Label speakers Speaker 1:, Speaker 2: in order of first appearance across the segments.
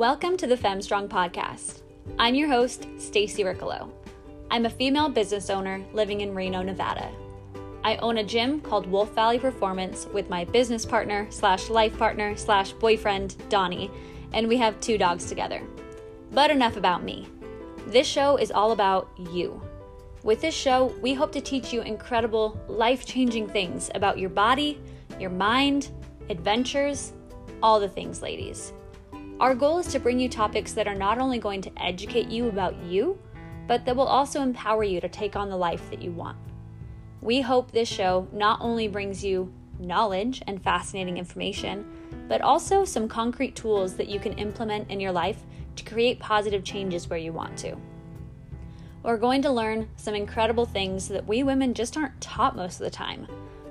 Speaker 1: Welcome to the FemStrong podcast. I'm your host, Stacy Riccolo. I'm a female business owner living in Reno, Nevada. I own a gym called Wolf Valley Performance with my business partner slash life partner slash boyfriend, Donnie, and we have two dogs together. But enough about me. This show is all about you. With this show, we hope to teach you incredible, life changing things about your body, your mind, adventures, all the things, ladies. Our goal is to bring you topics that are not only going to educate you about you, but that will also empower you to take on the life that you want. We hope this show not only brings you knowledge and fascinating information, but also some concrete tools that you can implement in your life to create positive changes where you want to. We're going to learn some incredible things that we women just aren't taught most of the time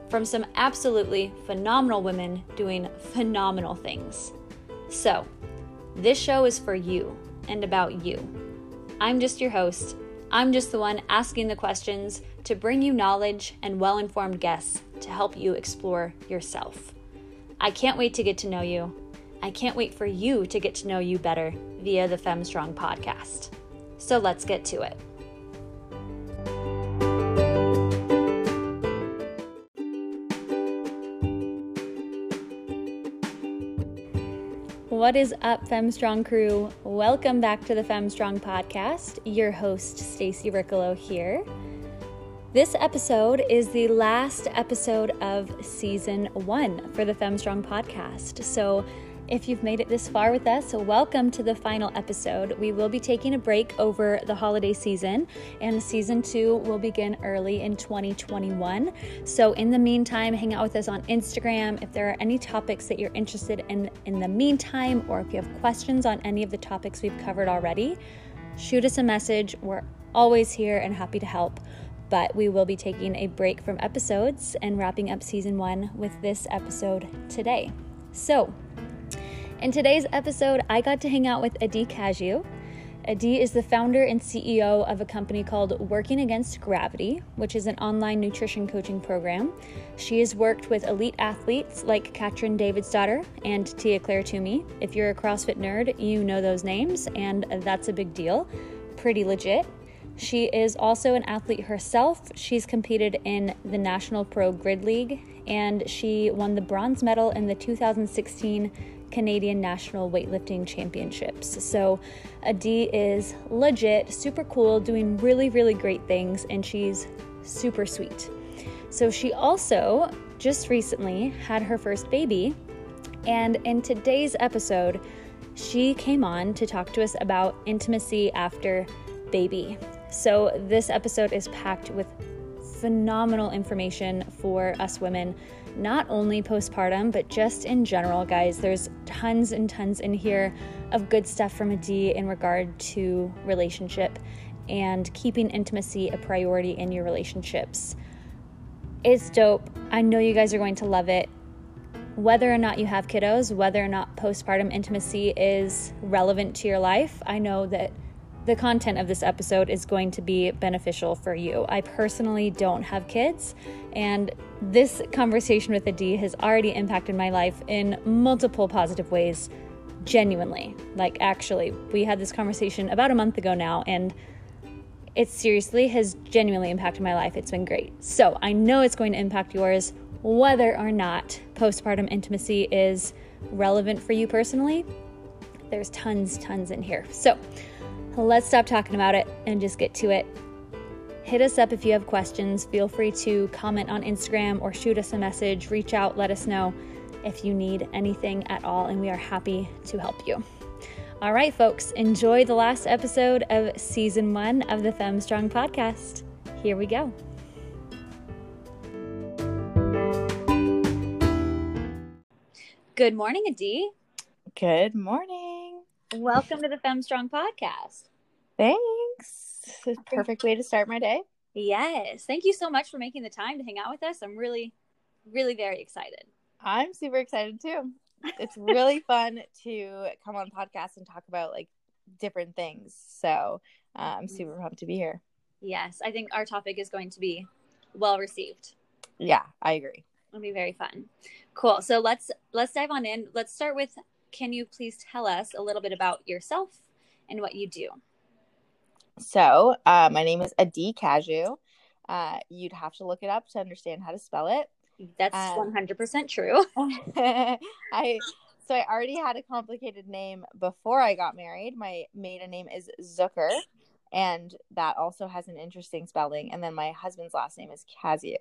Speaker 1: from some absolutely phenomenal women doing phenomenal things. So, this show is for you and about you. I'm just your host. I'm just the one asking the questions to bring you knowledge and well informed guests to help you explore yourself. I can't wait to get to know you. I can't wait for you to get to know you better via the FemStrong podcast. So let's get to it. What is up, FemStrong crew? Welcome back to the FemStrong podcast. Your host, Stacy Riccolo here. This episode is the last episode of season one for the FemStrong podcast. So if you've made it this far with us, welcome to the final episode. We will be taking a break over the holiday season, and season two will begin early in 2021. So, in the meantime, hang out with us on Instagram. If there are any topics that you're interested in in the meantime, or if you have questions on any of the topics we've covered already, shoot us a message. We're always here and happy to help but we will be taking a break from episodes and wrapping up season one with this episode today. So, in today's episode, I got to hang out with Adee Cazayoux. Adee is the founder and CEO of a company called Working Against Gravity, which is an online nutrition coaching program. She has worked with elite athletes like Katrin Davidsdottir and Tia Clair Toomey. If you're a CrossFit nerd, you know those names, and that's a big deal. Pretty legit. She is also an athlete herself. She's competed in the National Pro Grid League and she won the bronze medal in the 2016 Canadian National Weightlifting Championships. So, Adee is legit, super cool, doing really, really great things, and she's super sweet. So, she also just recently had her first baby, and in today's episode, she came on to talk to us about intimacy after baby. So, this episode is packed with phenomenal information for us women not only postpartum, but just in general, guys. There's tons and tons in here of good stuff from Adee in regard to relationship and keeping intimacy a priority in your relationships. It's dope. I know you guys are going to love it. Whether or not you have kiddos, whether or not postpartum intimacy is relevant to your life, I know that the content of this episode is going to be beneficial for you. I personally don't have kids, and this conversation with Adee has already impacted my life in multiple positive ways, genuinely. Like, actually, we had this conversation about a month ago now, and it seriously has genuinely impacted my life. It's been great. So, I know it's going to impact yours, whether or not postpartum intimacy is relevant for you personally. There's tons, tons in here. So, let's stop talking about it and just get to it. Hit us up if you have questions. Feel free to comment on Instagram or shoot us a message. Reach out, let us know if you need anything at all, and we are happy to help you. All right, folks, enjoy the last episode of season one of the FemStrong podcast. Here we go. Good morning, Adee.
Speaker 2: Good morning.
Speaker 1: Welcome to the FemStrong podcast.
Speaker 2: Thanks. Perfect way to start my day.
Speaker 1: Yes. Thank you so much for making the time to hang out with us. I'm really, really very excited.
Speaker 2: I'm super excited too. It's really fun to come on podcast and talk about like different things. So uh, I'm super pumped to be here.
Speaker 1: Yes. I think our topic is going to be well received.
Speaker 2: Yeah, I agree.
Speaker 1: It'll be very fun. Cool. So let's let's dive on in. Let's start with can you please tell us a little bit about yourself and what you do?
Speaker 2: So, uh, my name is Adee Cazayoux. Uh, you'd have to look it up to understand how to spell it.
Speaker 1: That's
Speaker 2: Um,
Speaker 1: 100% true.
Speaker 2: I so I already had a complicated name before I got married. My maiden name is Zucker, and that also has an interesting spelling. And then my husband's last name is Cazayoux.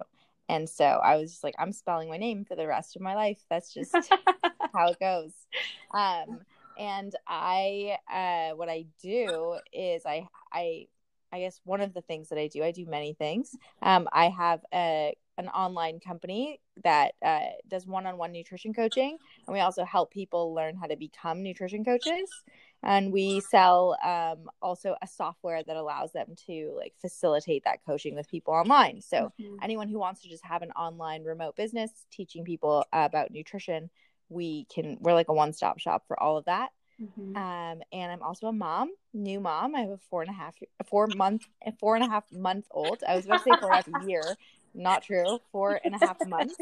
Speaker 2: And so I was just like, I'm spelling my name for the rest of my life. That's just how it goes. Um, and I, uh, what I do is I, I, I guess one of the things that I do, I do many things. Um, I have a an online company that uh, does one-on-one nutrition coaching, and we also help people learn how to become nutrition coaches. And we sell um, also a software that allows them to like facilitate that coaching with people online. So
Speaker 1: Mhm.
Speaker 2: anyone who wants to just have an online remote business teaching people about nutrition, we can. We're like a one-stop shop for all of that.
Speaker 1: Mhm.
Speaker 2: Um, and I'm also a mom, new mom. I have a four and a half four a half, a month, four and a half month old. I was about to say four and a half year, not true. Four and a half months.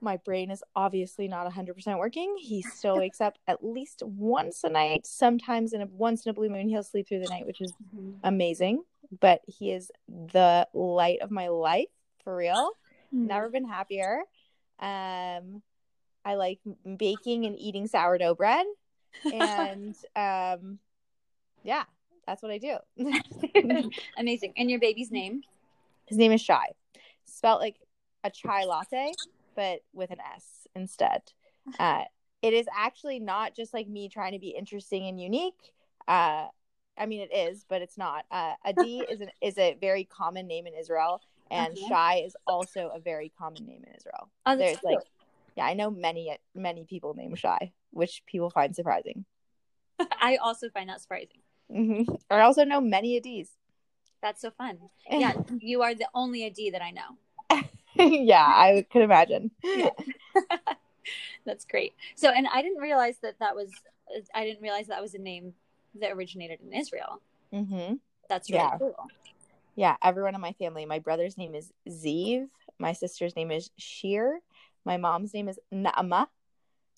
Speaker 2: My brain is obviously not 100% working. He still wakes up at least once a night. Sometimes in a once in a blue moon, he'll sleep through the night, which is
Speaker 1: Mhm.
Speaker 2: amazing. But he is the light of my life for real
Speaker 1: Mm-hmm.
Speaker 2: never been happier. Um, I like baking and eating sourdough bread, and um, yeah, that's what I do.
Speaker 1: Amazing. And your baby's name?
Speaker 2: His name is Shai, spelled like a chai latte, but with an S instead. Uh, it is actually not just like me trying to be interesting and unique. Uh, I mean, it is, but it's not. Uh, Adi is an, is a very common name in Israel, and
Speaker 1: Okay.
Speaker 2: Shai is also a very common name in Israel.
Speaker 1: Oh,
Speaker 2: There's
Speaker 1: cute.
Speaker 2: like, yeah, I know many many people named Shai, which people find surprising.
Speaker 1: I also find that surprising.
Speaker 2: hmm I also know many Adis.
Speaker 1: That's so fun. Yeah, you are the only Adee that I know.
Speaker 2: yeah, I could imagine.
Speaker 1: That's great. So, and I didn't realize that that was, I didn't realize that was a name that originated in Israel.
Speaker 2: hmm
Speaker 1: That's really
Speaker 2: Yeah.
Speaker 1: cool.
Speaker 2: Yeah, everyone in my family. My brother's name is Zeev. My sister's name is Sheer. My mom's name is Naama,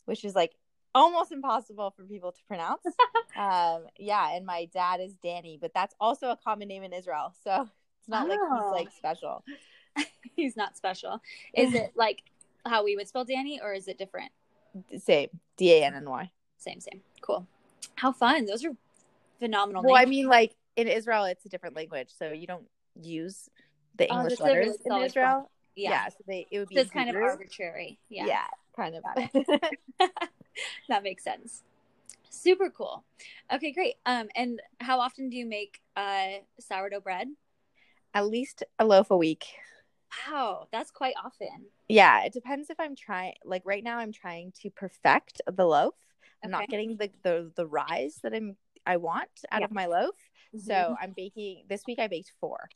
Speaker 2: which is like almost impossible for people to pronounce. um, yeah, and my dad is Danny, but that's also a common name in Israel. So it's not like
Speaker 1: Oh.
Speaker 2: he's like special.
Speaker 1: He's not special. Is it like how we would spell Danny or is it different?
Speaker 2: Same. D A N N Y.
Speaker 1: Same, same. Cool. How fun. Those are phenomenal
Speaker 2: Well, I mean, like in Israel, it's a different language, so you don't use the
Speaker 1: Oh,
Speaker 2: English
Speaker 1: that's a really
Speaker 2: letters in Israel.
Speaker 1: Yeah.
Speaker 2: Yeah. so they it would be
Speaker 1: So it's kind of arbitrary. Yeah.
Speaker 2: Yeah, kind of.
Speaker 1: that makes sense. Super cool. Okay, great. Um, and how often do you make uh sourdough bread?
Speaker 2: At least a loaf a week.
Speaker 1: Wow, that's quite often.
Speaker 2: Yeah, it depends if I'm trying. Like right now, I'm trying to perfect the loaf. I'm not getting the, the the rise that I'm I want out
Speaker 1: Yeah.
Speaker 2: of my loaf.
Speaker 1: Mhm.
Speaker 2: So I'm baking this week. I baked four.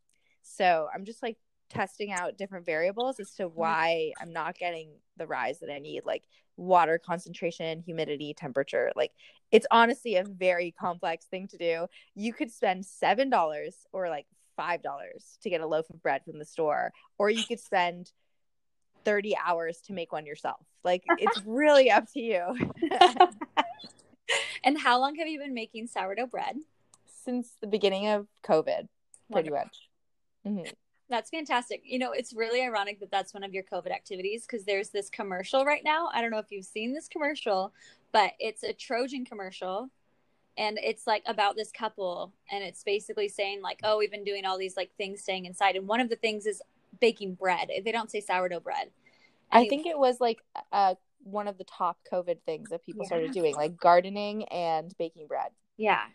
Speaker 2: So I'm just like testing out different variables as to why I'm not getting the rise that I need, like water concentration, humidity, temperature. Like it's honestly a very complex thing to do. You could spend seven dollars or like five dollars to get a loaf of bread from the store, or you could spend 30 hours to make one yourself. Like it's really up to you.
Speaker 1: and how long have you been making sourdough bread?
Speaker 2: Since the beginning of COVID, pretty
Speaker 1: Wonderful.
Speaker 2: much. Mhm.
Speaker 1: That's fantastic. You know, it's really ironic that that's one of your COVID activities because there's this commercial right now. I don't know if you've seen this commercial, but it's a Trojan commercial and it's like about this couple and it's basically saying like, "Oh, we've been doing all these like things staying inside." And one of the things is baking bread. They don't say sourdough bread.
Speaker 2: I
Speaker 1: And
Speaker 2: think it was like uh, one of the top COVID things that people
Speaker 1: Yeah.
Speaker 2: started doing, like gardening and baking bread.
Speaker 1: yeah.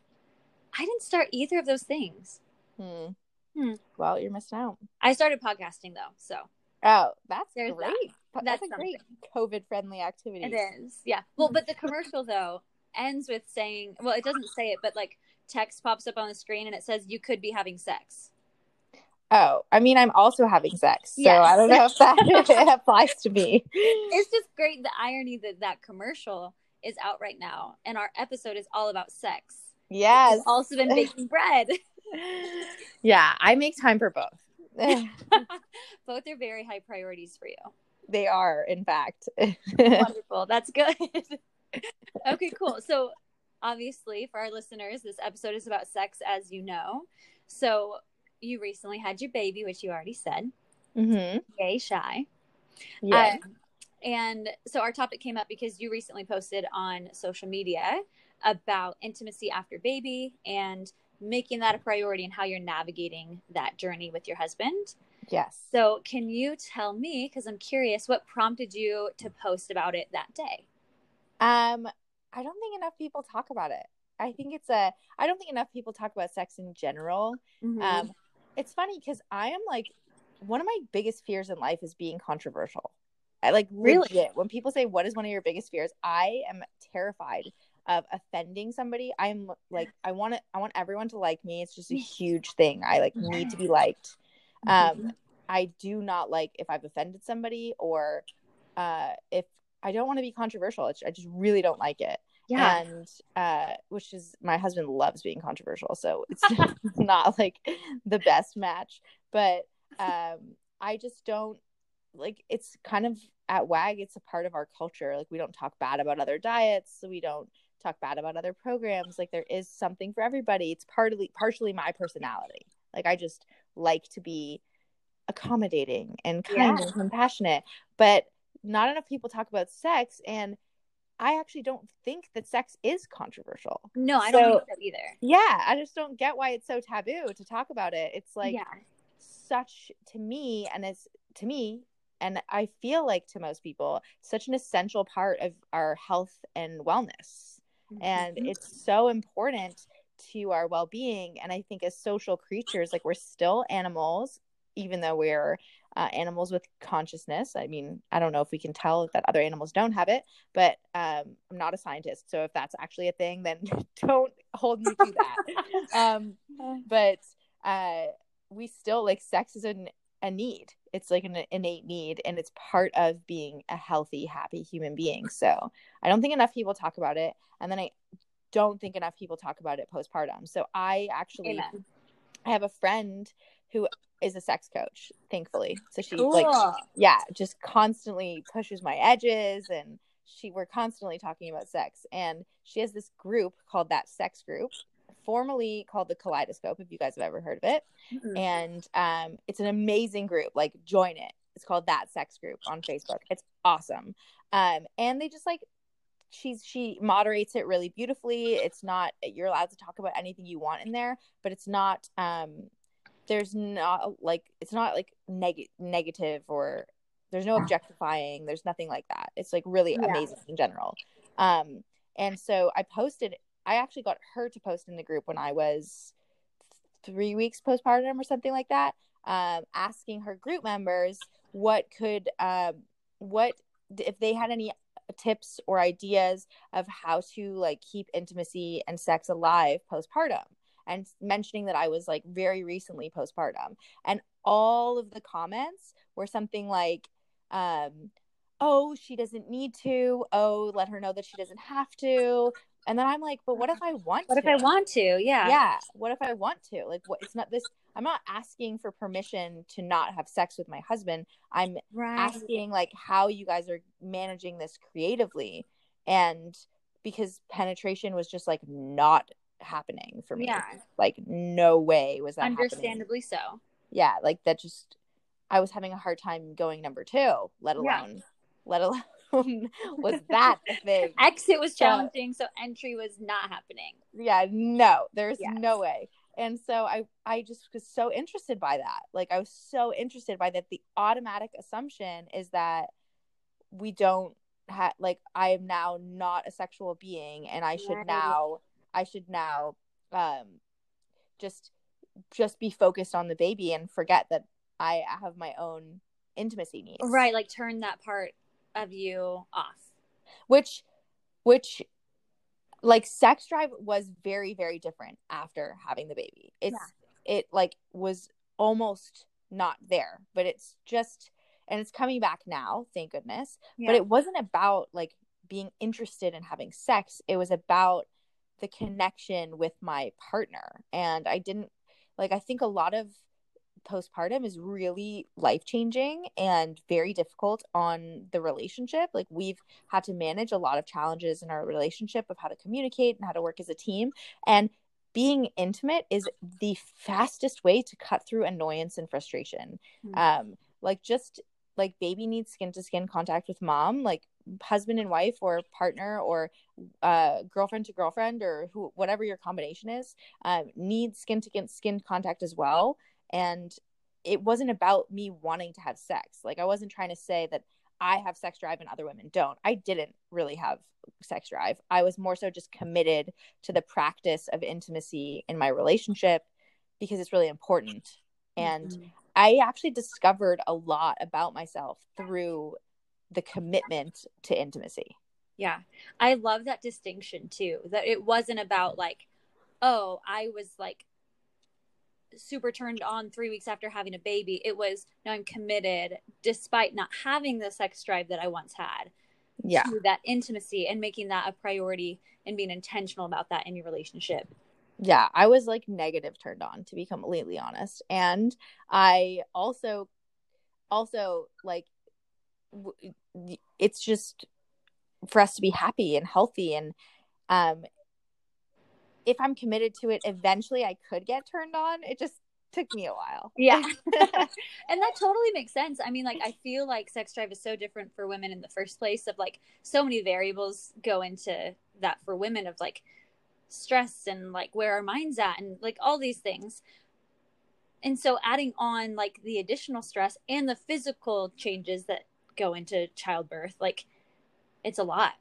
Speaker 1: I didn't start either of those things.
Speaker 2: Hmm.
Speaker 1: Hmm.
Speaker 2: Well, you're missing out.
Speaker 1: I started podcasting though, so
Speaker 2: Oh, that's
Speaker 1: There's
Speaker 2: great. That's,
Speaker 1: That's
Speaker 2: a great COVID-friendly activity.
Speaker 1: It is. Yeah. Well, but the commercial though ends with saying, well, it doesn't say it, but like text pops up on the screen and it says you could be having sex.
Speaker 2: Oh, I mean, I'm also having sex, so
Speaker 1: Yes.
Speaker 2: I don't know if that applies to me.
Speaker 1: It's just great the irony that that commercial is out right now and our episode is all about sex.
Speaker 2: Yes.
Speaker 1: We've also been baking bread.
Speaker 2: yeah, I make time for both.
Speaker 1: Both are very high priorities for you.
Speaker 2: they are, in fact.
Speaker 1: Wonderful. That's good. okay, cool. So obviously for our listeners, this episode is about sex as you know. So you recently had your baby, which you already said.
Speaker 2: Mm-hmm.
Speaker 1: Yay, Shai.
Speaker 2: Yeah.
Speaker 1: Um, and so our topic came up because you recently posted on social media about intimacy after baby and making that a priority and how you're navigating that journey with your husband.
Speaker 2: yes.
Speaker 1: So, can you tell me, because I'm curious, what prompted you to post about it that day?
Speaker 2: Um, I don't think enough people talk about it. I think it's a. I don't think enough people talk about sex in general.
Speaker 1: Mm-hmm.
Speaker 2: Um, it's funny because I am like one of my biggest fears in life is being controversial. I like
Speaker 1: Really?
Speaker 2: legit when people say what is one of your biggest fears, I am terrified of offending somebody. I'm like I want to I want everyone to like me. It's just a huge thing. I like need to be liked.
Speaker 1: Mm-hmm.
Speaker 2: Um I do not like if I've offended somebody or uh if I don't want to be controversial. It's, I just really don't like it
Speaker 1: yeah.
Speaker 2: and uh which is my husband loves being controversial so it's not like the best match but um i just don't like it's kind of at WAG it's a part of our culture like we don't talk bad about other diets so we don't talk bad about other programs like there is something for everybody it's partly partially my personality like i just like to be accommodating and kind
Speaker 1: Yeah.
Speaker 2: and compassionate but not enough people talk about sex and I actually don't think that sex is controversial.
Speaker 1: no, I don't think so either.
Speaker 2: Yeah, I just don't get why it's so taboo to talk about it. It's like
Speaker 1: yeah.
Speaker 2: such to me and it's to me and I feel like to most people such an essential part of our health and wellness. And
Speaker 1: Mhm.
Speaker 2: it's so important to our well-being and I think as social creatures like we're still animals even though we're uh, animals with consciousness. I mean, I don't know if we can tell that other animals don't have it, but um, I'm not a scientist. So if that's actually a thing, then don't hold me to that. um, but uh, we still like sex is an, a need. It's like an innate need, and it's part of being a healthy, happy human being. So I don't think enough people talk about it, and then I don't think enough people talk about it postpartum. So I actually
Speaker 1: Amen.
Speaker 2: I have a friend who is a sex coach, thankfully. So she
Speaker 1: Cool.
Speaker 2: like yeah, just constantly pushes my edges and she we're constantly talking about sex and she has this group called that sex group formerly called the kaleidoscope if you guys have ever heard of it.
Speaker 1: Mhm.
Speaker 2: and um it's an amazing group. Like join it. It's called that sex group on facebook. It's awesome. Um and they just like she's she moderates it really beautifully. It's not you're allowed to talk about anything you want in there but it's not um there's not like it's not like neg- negative or there's no objectifying. There's nothing like that. It's like really
Speaker 1: Yeah.
Speaker 2: amazing in general. Um and so i posted i actually got her to post in the group when i was three weeks postpartum or something like that um asking her group members what could um what if they had any tips or ideas of how to like keep intimacy and sex alive postpartum and mentioning that I was like very recently postpartum. And all of the comments were something like um oh she doesn't need to. Oh let her know that she doesn't have to and then I'm like but what if I want to?
Speaker 1: What
Speaker 2: to
Speaker 1: if I want to? Yeah.
Speaker 2: yeah what if i want to like what it's not this i'm not asking for permission to not have sex with my husband i'm
Speaker 1: Right.
Speaker 2: asking like how you guys are managing this creatively and because penetration was just like not happening for me
Speaker 1: Yeah.
Speaker 2: like no way was that happening.
Speaker 1: Understandably so.
Speaker 2: yeah like that just i was having a hard time going number two let
Speaker 1: Yeah.
Speaker 2: alone let alone was that thing
Speaker 1: Exit was
Speaker 2: So-
Speaker 1: challenging, so entry was not happening.
Speaker 2: yeah no there's
Speaker 1: Yes.
Speaker 2: no way and so i i just was so interested by that like i was so interested by that the automatic assumption is that we don't have like i am now not a sexual being and i should
Speaker 1: Right.
Speaker 2: now i should now um just just be focused on the baby and forget that i have my own intimacy needs
Speaker 1: Right, like turn that part of you off.
Speaker 2: which which like sex drive was very very different after having the baby. It's it like was almost not there but it's just and it's coming back now thank goodness. But it wasn't about like being interested in having sex. It was about the connection with my partner. And i didn't like i think a lot of postpartum is really life changing and very difficult on the relationship. Like we've had to manage a lot of challenges in our relationship of how to communicate and how to work as a team. And being intimate is the fastest way to cut through annoyance and frustration. Mm-hmm. Um, like just like baby needs skin to skin contact with mom, like husband and wife or partner or uh, girlfriend to girlfriend or who whatever your combination is um, needs skin to skin contact as well and it wasn't about me wanting to have sex like i wasn't trying to say that i have sex drive and other women don't i didn't really have sex drive i was more so just committed to the practice of intimacy in my relationship because it's really important and mm-hmm. i actually discovered a lot about myself through the commitment to intimacy.
Speaker 1: Yeah. I love that distinction too. That it wasn't about like, oh, I was like super turned on three weeks after having a baby. It was, no, I'm committed despite not having the sex drive that I once had.
Speaker 2: Yeah.
Speaker 1: To that intimacy and making that a priority and being intentional about that in your relationship.
Speaker 2: Yeah. I was like negative turned on to be completely honest. And I also, also like it's just for us to be happy and healthy and um if i'm committed to it eventually i could get turned on. It just took me a while.
Speaker 1: Yeah. And that totally makes sense. I mean like i feel like sex drive is so different for women in the first place of like so many variables go into that for women of like stress and like where our minds at and like all these things. And so adding on like the additional stress and the physical changes that go into childbirth like it's a lot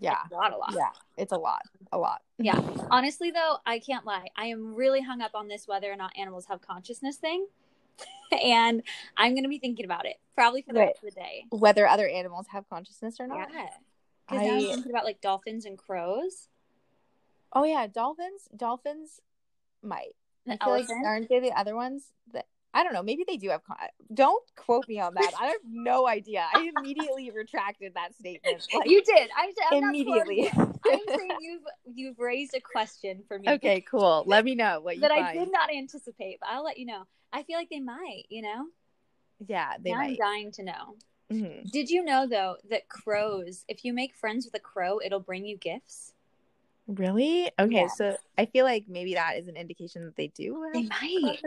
Speaker 2: yeah.
Speaker 1: A lot a lot.
Speaker 2: Yeah. It's a lot. A lot.
Speaker 1: Yeah. Honestly though i can't lie. I am really hung up on this whether or not animals have consciousness thing. And i'm going to be thinking about it probably for the right. rest of the day.
Speaker 2: Whether other animals have consciousness or not?
Speaker 1: Yeah. Because I... i'm thinking about like dolphins and crows.
Speaker 2: Oh yeah. Dolphins dolphins might. The I feel like aren't they the other ones that I don't know. Maybe they do have. Con- don't quote me on that. I have no idea. I immediately retracted that statement.
Speaker 1: Like, you did. I
Speaker 2: I'm immediately.
Speaker 1: I'm saying you've you've raised a question for me.
Speaker 2: Okay, cool. Let me know what you
Speaker 1: that
Speaker 2: find.
Speaker 1: I did not anticipate, but I'll let you know. I feel like they might. You know.
Speaker 2: Yeah, they
Speaker 1: now
Speaker 2: might.
Speaker 1: I'm dying to know.
Speaker 2: Mm-hmm.
Speaker 1: Did you know though that crows, if you make friends with a crow, it'll bring you gifts?
Speaker 2: Really? Okay, yes. so I feel like maybe that is an indication that they do.
Speaker 1: they might,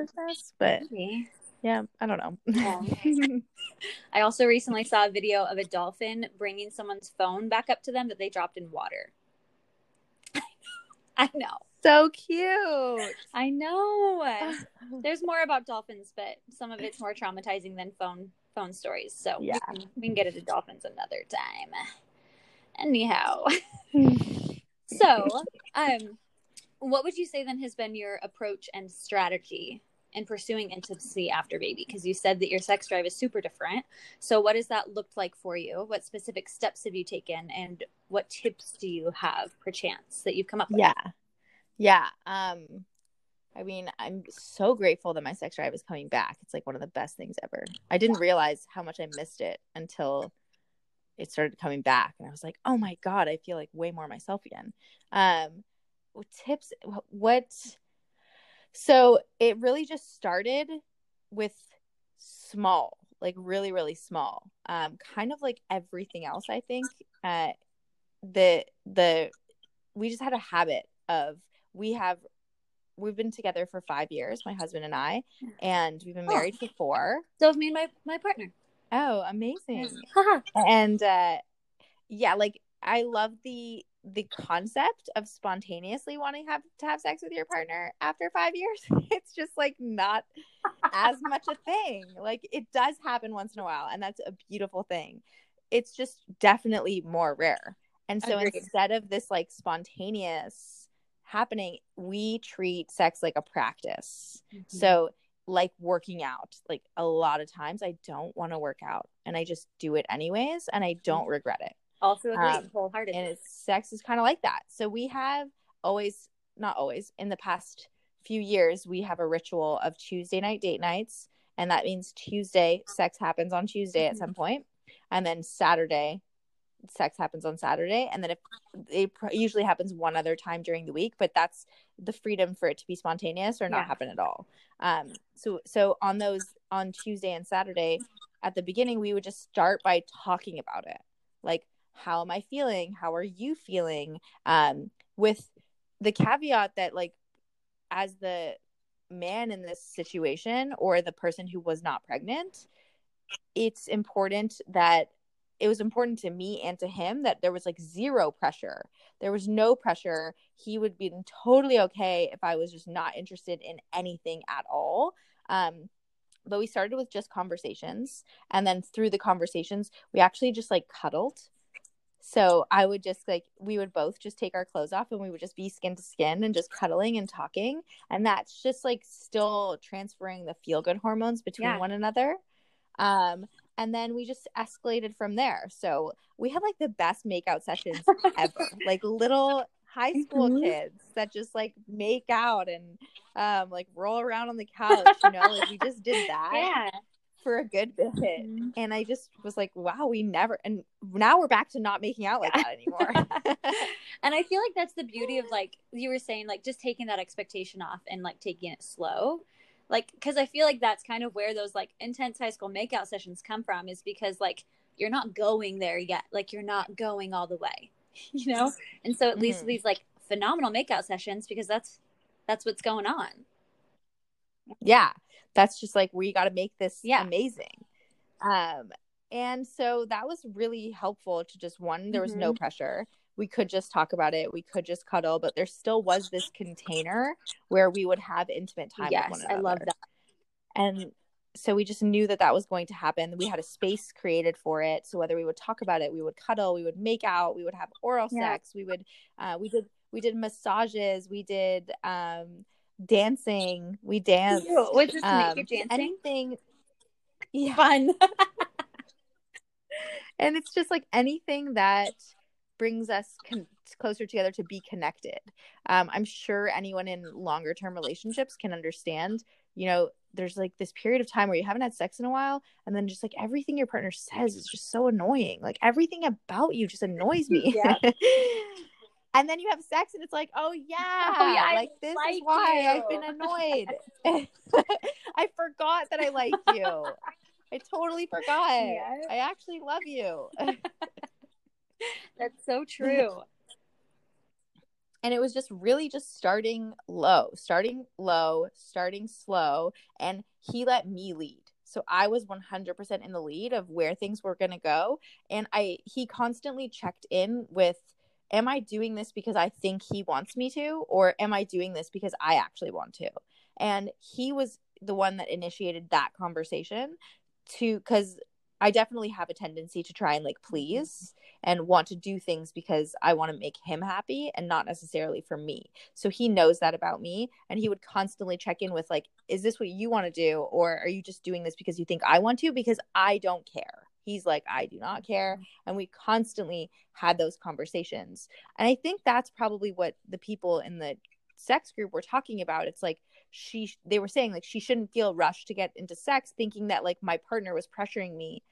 Speaker 2: but maybe. yeah, I don't know. Yeah.
Speaker 1: I also recently saw a video of a dolphin bringing someone's phone back up to them that they dropped in water. I know.
Speaker 2: So cute.
Speaker 1: I know. There's more about dolphins, but some of it's more traumatizing than phone phone stories. So
Speaker 2: yeah,
Speaker 1: we can, we can get into dolphins another time. Anyhow. So, um, what would you say then has been your approach and strategy in pursuing intimacy after baby? Because you said that your sex drive is super different. So, what has that looked like for you? What specific steps have you taken, and what tips do you have, perchance, that you've come up with?
Speaker 2: Yeah, yeah. Um, I mean, I'm so grateful that my sex drive is coming back. It's like one of the best things ever. I didn't realize how much I missed it until it started coming back and i was like oh my god i feel like way more myself again um tips what so it really just started with small like really really small um kind of like everything else i think uh the the we just had a habit of we have we've been together for five years my husband and i and we've been oh. married oh. for four
Speaker 1: so me and my my partner
Speaker 2: Oh, amazing. and uh yeah, like I love the the concept of spontaneously wanting have to have sex with your partner after 5 years. It's just like not as much a thing. Like it does happen once in a while and that's a beautiful thing. It's just definitely more rare. And so Agreed. instead of this like spontaneous happening, we treat sex like a practice. Mm-hmm. So like working out. Like a lot of times I don't want to work out and I just do it anyways and I don't regret it.
Speaker 1: Also agree um, wholeheartedly.
Speaker 2: And sex is kind of like that. So we have always not always in the past few years we have a ritual of Tuesday night date nights and that means Tuesday sex happens on Tuesday mm-hmm. at some point and then Saturday sex happens on Saturday, and then if it usually happens one other time during the week, but that's the freedom for it to be spontaneous or not
Speaker 1: Yeah.
Speaker 2: happen at all. Um, so so on those on Tuesday and Saturday, at the beginning, we would just start by talking about it, like how am I feeling? How are you feeling? Um, with the caveat that like as the man in this situation or the person who was not pregnant, it's important that it was important to me and to him that there was like zero pressure. There was no pressure. He would be totally okay if I was just not interested in anything at all. Um, but we started with just conversations. And then through the conversations, we actually just like cuddled. So I would just like, we would both just take our clothes off and we would just be skin to skin and just cuddling and talking. And that's just like still transferring the feel good hormones between
Speaker 1: Yeah.
Speaker 2: one another. Um, and then we just escalated from there. So we had like the best makeout sessions ever, like little high school
Speaker 1: Mhm.
Speaker 2: kids that just like make out and um like roll around on the couch, you know, like we just did that
Speaker 1: Yeah.
Speaker 2: for a good bit.
Speaker 1: Mhm.
Speaker 2: And I just was like, wow, we never and now we're back to not making out like that anymore.
Speaker 1: and I feel like that's the beauty of like you were saying, like just taking that expectation off and like taking it slow. Like, because I feel like that's kind of where those like intense high school makeout sessions come from, is because like you're not going there yet. Like, you're not going all the way, you know? And so at least
Speaker 2: Mhm.
Speaker 1: these like phenomenal makeout sessions, because that's that's what's going on.
Speaker 2: yeah that's just like we got to make this
Speaker 1: Yeah.
Speaker 2: amazing um and so that was really helpful to just one there was no pressure we could just talk about it we could just cuddle but there still was this container where we would have intimate time
Speaker 1: yes,
Speaker 2: with one
Speaker 1: I love that.
Speaker 2: and so we just knew that that was going to happen we had a space created for it so whether we would talk about it we would cuddle we would make out we would have oral
Speaker 1: Yeah.
Speaker 2: sex we would uh, we did we did massages we did um dancing we danced
Speaker 1: Was this
Speaker 2: um,
Speaker 1: naked dancing?
Speaker 2: anything yeah
Speaker 1: Fun.
Speaker 2: and it's just like anything that brings us con- closer together to be connected. Um, i'm sure anyone in longer term relationships can understand you know there's like this period of time where you haven't had sex in a while and then just like everything your partner says is just so annoying. Like everything about you just annoys me.
Speaker 1: Yeah.
Speaker 2: and then you have sex and it's like oh yeah,
Speaker 1: Oh, yeah, I
Speaker 2: like this is
Speaker 1: like
Speaker 2: why
Speaker 1: you.
Speaker 2: i've been annoyed. I forgot that i like you. I totally forgot.
Speaker 1: Yeah.
Speaker 2: i actually love you
Speaker 1: That's so true.
Speaker 2: and it was just really just starting low starting low starting slow and he let me lead. So i was 100% in the lead of where things were going to go and i he constantly checked in with am i doing this because i think he wants me to or am i doing this because i actually want to? And he was the one that initiated that conversation to because i definitely have a tendency to try and like please and want to do things because I want to make him happy and not necessarily for me. So he knows that about me and he would constantly check in with like is this what you want to do or are you just doing this because you think I want to because I don't care. He's like I do not care mm-hmm. and we constantly had those conversations. And I think that's probably what the people in the sex group were talking about. It's like she they were saying like she shouldn't feel rushed to get into sex thinking that like my partner was pressuring me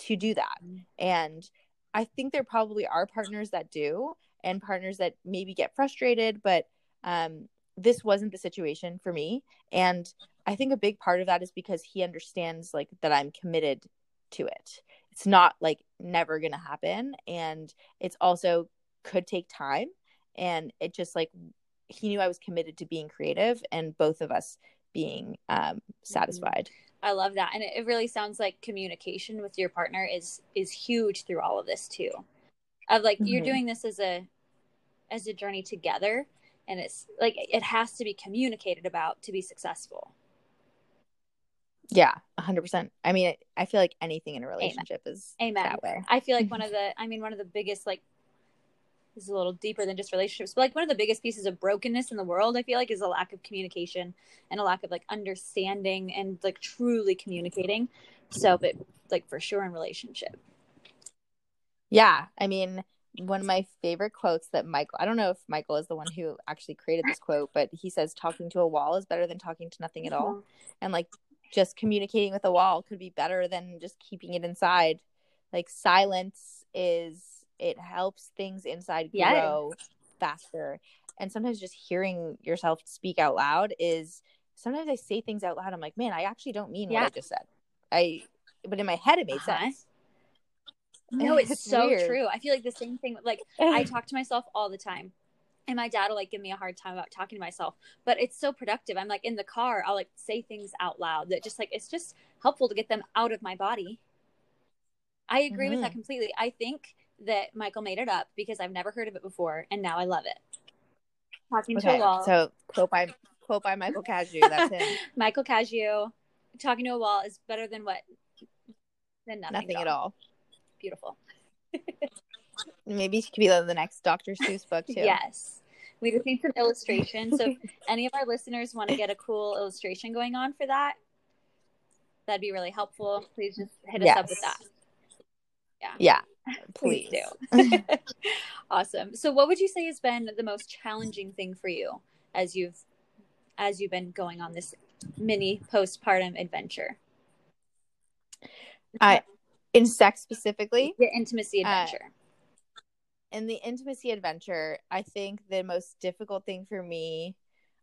Speaker 2: to do that.
Speaker 1: Mm.
Speaker 2: And I think there probably are partners that do and partners that maybe get frustrated, but um, this wasn't the situation for me. And I think a big part of that is because he understands like that I'm committed to it. It's not like never going to happen. And it's also could take time. And it just like he knew I was committed to being creative and both of us being um, satisfied.
Speaker 1: I love that, and it, really sounds like communication with your partner is is huge through all of this too. Of like you're
Speaker 2: Mhm.
Speaker 1: doing this as a as a journey together, and it's like it has to be communicated about to be successful.
Speaker 2: Yeah, 100%. I mean, I feel like anything in a relationship is
Speaker 1: Amen.
Speaker 2: that way.
Speaker 1: I feel like one of the, I mean, one of the biggest like this is a little deeper than just relationships, but like one of the biggest pieces of brokenness in the world, I feel like, is a lack of communication and a lack of like understanding and like truly communicating. So, but like for sure in relationship.
Speaker 2: Yeah, I mean, one of my favorite quotes that Michael, I don't know if Michael is the one who actually created this quote, but he says talking to a wall is better than talking to nothing at all. Mm-hmm. And like just communicating with a wall could be better than just keeping it inside. Like silence is it helps things inside
Speaker 1: Yes.
Speaker 2: grow faster. And sometimes just hearing yourself speak out loud is sometimes I say things out loud. I'm like, man, I actually don't mean
Speaker 1: Yeah.
Speaker 2: what I just said. I, but in my head, it made
Speaker 1: Uh-huh.
Speaker 2: sense.
Speaker 1: No, it's,
Speaker 2: It's
Speaker 1: so
Speaker 2: weird.
Speaker 1: true. I feel like the same thing. Like I talk to myself all the time. And my dad will like give me a hard time about talking to myself, but it's so productive. I'm like in the car, I'll like say things out loud that just like it's just helpful to get them out of my body. I agree with that
Speaker 2: Mm-hmm.
Speaker 1: completely. I think that Michael made it up because I've never heard of it before and now I love it. Talking to a wall.
Speaker 2: so quote by quote by Michael Cazayoux. That's him.
Speaker 1: Michael Cazayoux, talking to a wall is better than what? Than nothing,
Speaker 2: Nothing at
Speaker 1: dog.
Speaker 2: all.
Speaker 1: Beautiful.
Speaker 2: Maybe she could be the next Dr. Seuss book too.
Speaker 1: Yes. We just need some illustrations. So if any of our listeners want to get a cool illustration going on for that, that'd be really helpful. Please just hit us up with
Speaker 2: Yes.
Speaker 1: that.
Speaker 2: Yeah.
Speaker 1: Please
Speaker 2: Please.
Speaker 1: do. awesome. So what would you say has been the most challenging thing for you as you've as you've been going on this mini postpartum adventure?
Speaker 2: I in sex specifically,
Speaker 1: The intimacy
Speaker 2: Uh,
Speaker 1: adventure.
Speaker 2: in the intimacy adventure, I think the most difficult thing for me,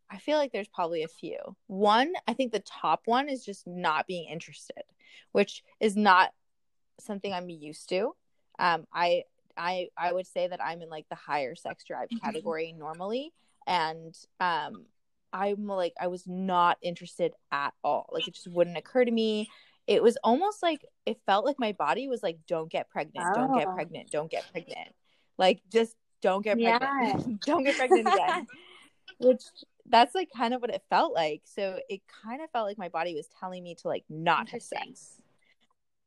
Speaker 2: I feel like there's probably a few. One, I think the top one is just not being interested, which is not something I'm used to. Um, I I I would say that I'm in like the higher sex drive
Speaker 1: Mhm.
Speaker 2: category normally, and um, I'm like I was not interested at all. Like it just wouldn't occur to me. It was almost like it felt like my body was like, "Don't get pregnant, don't get
Speaker 1: Oh.
Speaker 2: pregnant, don't get pregnant." Like just don't get
Speaker 1: Yeah.
Speaker 2: pregnant, don't get pregnant again. Which that's like kind of what it felt like. So it kind of felt like my body was telling me to like not have sex.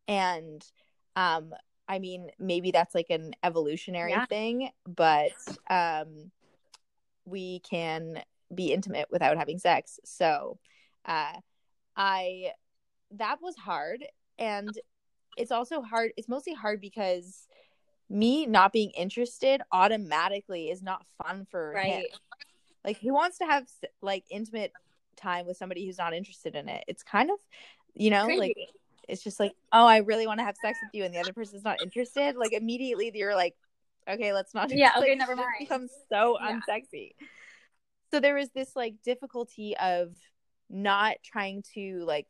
Speaker 2: And um I mean maybe that's like an evolutionary
Speaker 1: Yeah.
Speaker 2: thing, but um we can be intimate without having sex. So uh I that was hard and it's also hard it's mostly hard because me not being interested automatically is not fun for him like he wants to have like intimate time with somebody who's not interested in it it's kind of you know like
Speaker 1: Crazy.
Speaker 2: It's just like oh i really want to have sex with you and the other person's not interested like immediately you're like okay let's not
Speaker 1: Yeah, okay,
Speaker 2: like,
Speaker 1: never
Speaker 2: it
Speaker 1: mind.
Speaker 2: becomes so
Speaker 1: Yeah.
Speaker 2: unsexy so there was this like difficulty of not trying to like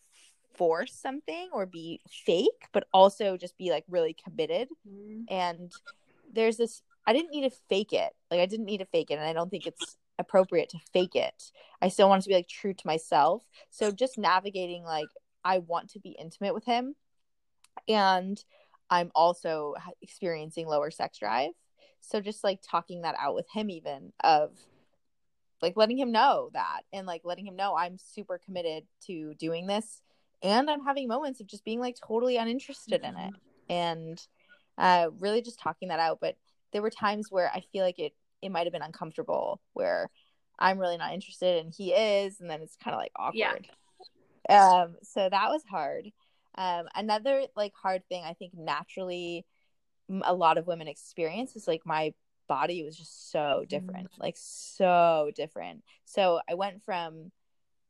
Speaker 2: force something or be fake but also just be like really committed
Speaker 1: Mhm.
Speaker 2: and there's this i didn't need to fake it like i didn't need to fake it and i don't think it's appropriate to fake it i still want to be like true to myself so just navigating like i want to be intimate with him. And i'm also experiencing lower sex drive. So just like talking that out with him even of like letting him know that and like letting him know i'm super committed to doing this. And i'm having moments of just being like totally uninterested in it. And uh, really just talking that out. But there were times where I feel like it it might have been uncomfortable, where I'm really not interested and he is, and then it's kind of like awkward. Um, so that was hard. Um, another like hard thing I think naturally a lot of women experience is like my body was just so different, like so different. So I went from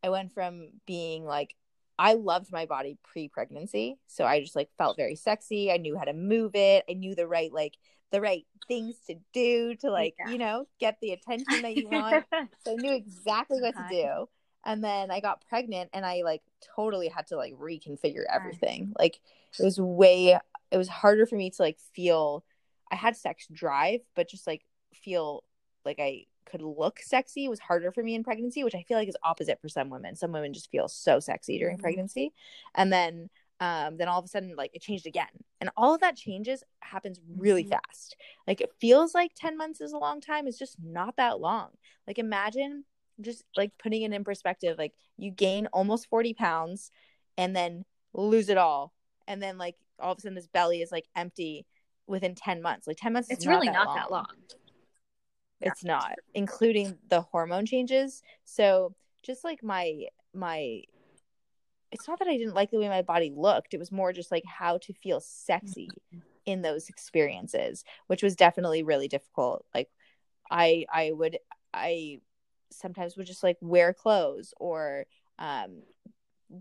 Speaker 2: I went from being like I loved my body pre-pregnancy. So I just like felt very sexy. I knew how to move it. I knew the right like the right things to do to like,
Speaker 1: Yeah.
Speaker 2: you know, get the attention that you want. so I knew exactly what to do. And then I got pregnant and I like totally had to like reconfigure everything. Like it was way it was harder for me to like feel I had sex drive, but just like feel like I could look sexy was harder for me in pregnancy, which I feel like is opposite for some women. Some women just feel so sexy during
Speaker 1: Mhm.
Speaker 2: pregnancy. And then um then all of a sudden like it changed again. And all of that changes happens really
Speaker 1: Mhm.
Speaker 2: fast. Like it feels like 10 months is a long time. It's just not that long. Like imagine just like putting it in perspective, like you gain almost 40 pounds and then lose it all. And then like all of a sudden this belly is like empty within 10 months. Like 10 months is
Speaker 1: It's really not
Speaker 2: long
Speaker 1: that long.
Speaker 2: it's not including the hormone changes so just like my my it's not that i didn't like the way my body looked it was more just like how to feel sexy mm-hmm. in those experiences which was definitely really difficult like i i would i sometimes would just like wear clothes or um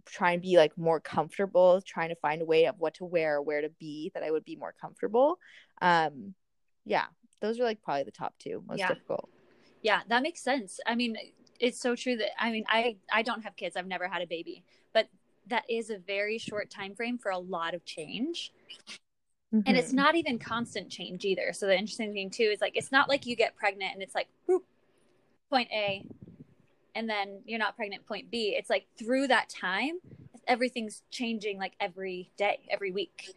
Speaker 2: try and be like more comfortable trying to find a way of what to wear or where to be that i would be more comfortable um yeah, those are like probably the top two most
Speaker 1: Yeah.
Speaker 2: difficult.
Speaker 1: Yeah, that makes sense. I mean, it's so true that I mean, I I don't have kids. I've never had a baby, but that is a very short time frame for a lot of change. And it's
Speaker 2: Mhm.
Speaker 1: not even constant change either. So the interesting thing too is like it's not like you get pregnant and it's like whoop, point A and then you're not pregnant point B. It's like through that time everything's changing like every day, every week.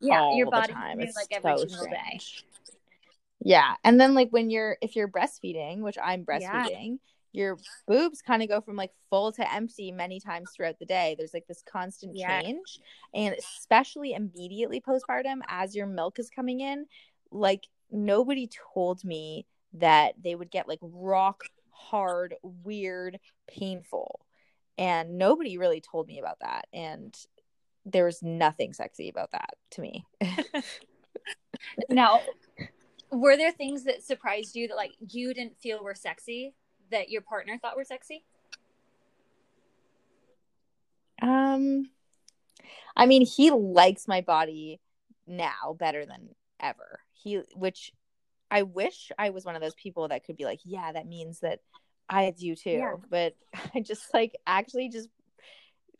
Speaker 1: Yeah,
Speaker 2: all
Speaker 1: your body new like every
Speaker 2: so
Speaker 1: single day.
Speaker 2: Yeah, and then like when you're if you're breastfeeding, which I'm
Speaker 1: Yeah.
Speaker 2: breastfeeding, your boobs kind of go from like full to empty many times throughout the day. There's like this constant
Speaker 1: Yeah.
Speaker 2: change, and especially immediately postpartum, as your milk is coming in, like nobody told me that they would get like rock hard, weird, painful, and nobody really told me about that, and there was nothing sexy about that to me.
Speaker 1: Now, were there things that surprised you that like you didn't feel were sexy that your partner thought were sexy?
Speaker 2: Um, I mean, he likes my body now better than ever. He, which I wish I was one of those people that could be like, yeah, that means that I do too.
Speaker 1: Yeah.
Speaker 2: But I just like actually just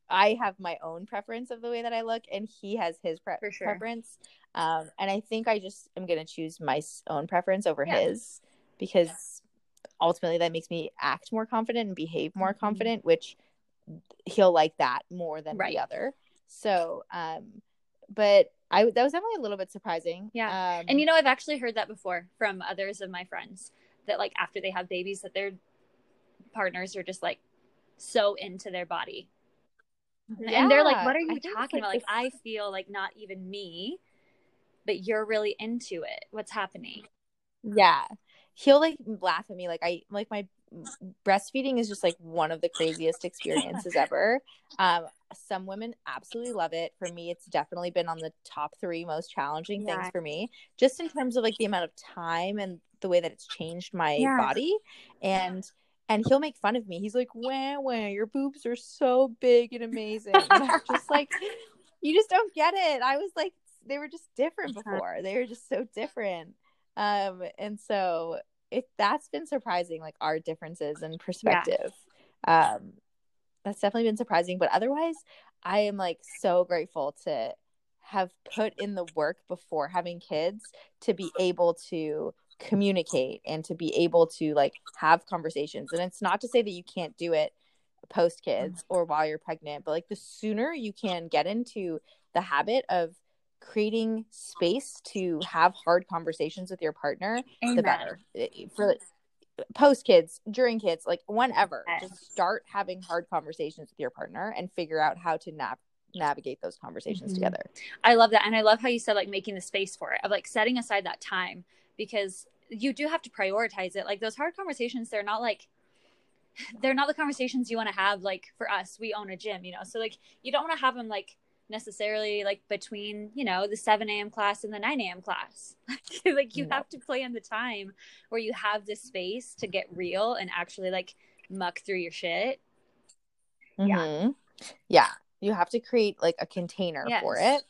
Speaker 2: I have my own preference of the way that I look, and he has his pre-
Speaker 1: sure.
Speaker 2: preference. Um, and I think I just am gonna choose my own preference over
Speaker 1: Yeah.
Speaker 2: his because ultimately that makes me act more confident and behave more
Speaker 1: Mhm.
Speaker 2: confident, which he'll like that more than
Speaker 1: Right.
Speaker 2: the other. So, um, but I that was definitely a little bit surprising.
Speaker 1: Yeah.
Speaker 2: um,
Speaker 1: And you know, I've actually heard that before from others of my friends that like after they have babies that their partners are just like so into their body. and they're like, "What are you
Speaker 2: it's
Speaker 1: talking about?" Like,
Speaker 2: this-
Speaker 1: I feel like not even me, but you're really into it. What's happening?
Speaker 2: Yeah. He'll like laugh at me like I like my breastfeeding is just like one of the craziest experiences ever. Um some women absolutely love it. For me it's definitely been on the top 3 most challenging
Speaker 1: Yeah.
Speaker 2: things for me just in terms of like the amount of time and the way that it's changed my
Speaker 1: Yeah.
Speaker 2: body and and he'll make fun of me. He's like, "Wah, wah, your boobs are so big and amazing." And I'm just like, "You just don't get it." I was like, they were just different
Speaker 1: Uh-huh.
Speaker 2: before. They were just so different um and so it that's been surprising like our differences in perspective. Um that's definitely been surprising but otherwise i am like so grateful to have put in the work before having kids to be able to communicate and to be able to like have conversations. And it's not to say that you can't do it post kids or while you're pregnant but like the sooner you can get into the habit of creating space to have hard conversations with your partner the better Eh, for post kids during kids like whenever
Speaker 1: Yes.
Speaker 2: just start having hard conversations with your partner and figure out how to nav- navigate those conversations
Speaker 1: Mhm.
Speaker 2: together
Speaker 1: I love that. And I love how you said like making the space for it, of like setting aside that time because you do have to prioritize it. Like those hard conversations, they're not like, they're not the conversations you want to have. Like for us, we own a gym, you know? So like you don't want to have them like necessarily like between, you know, the 7 a.m. class and the 9 a.m. class. like you have to plan the time where you have the space to get real and actually like muck through your shit. Yeah.
Speaker 2: Mhm. yeah you have to create like a container for it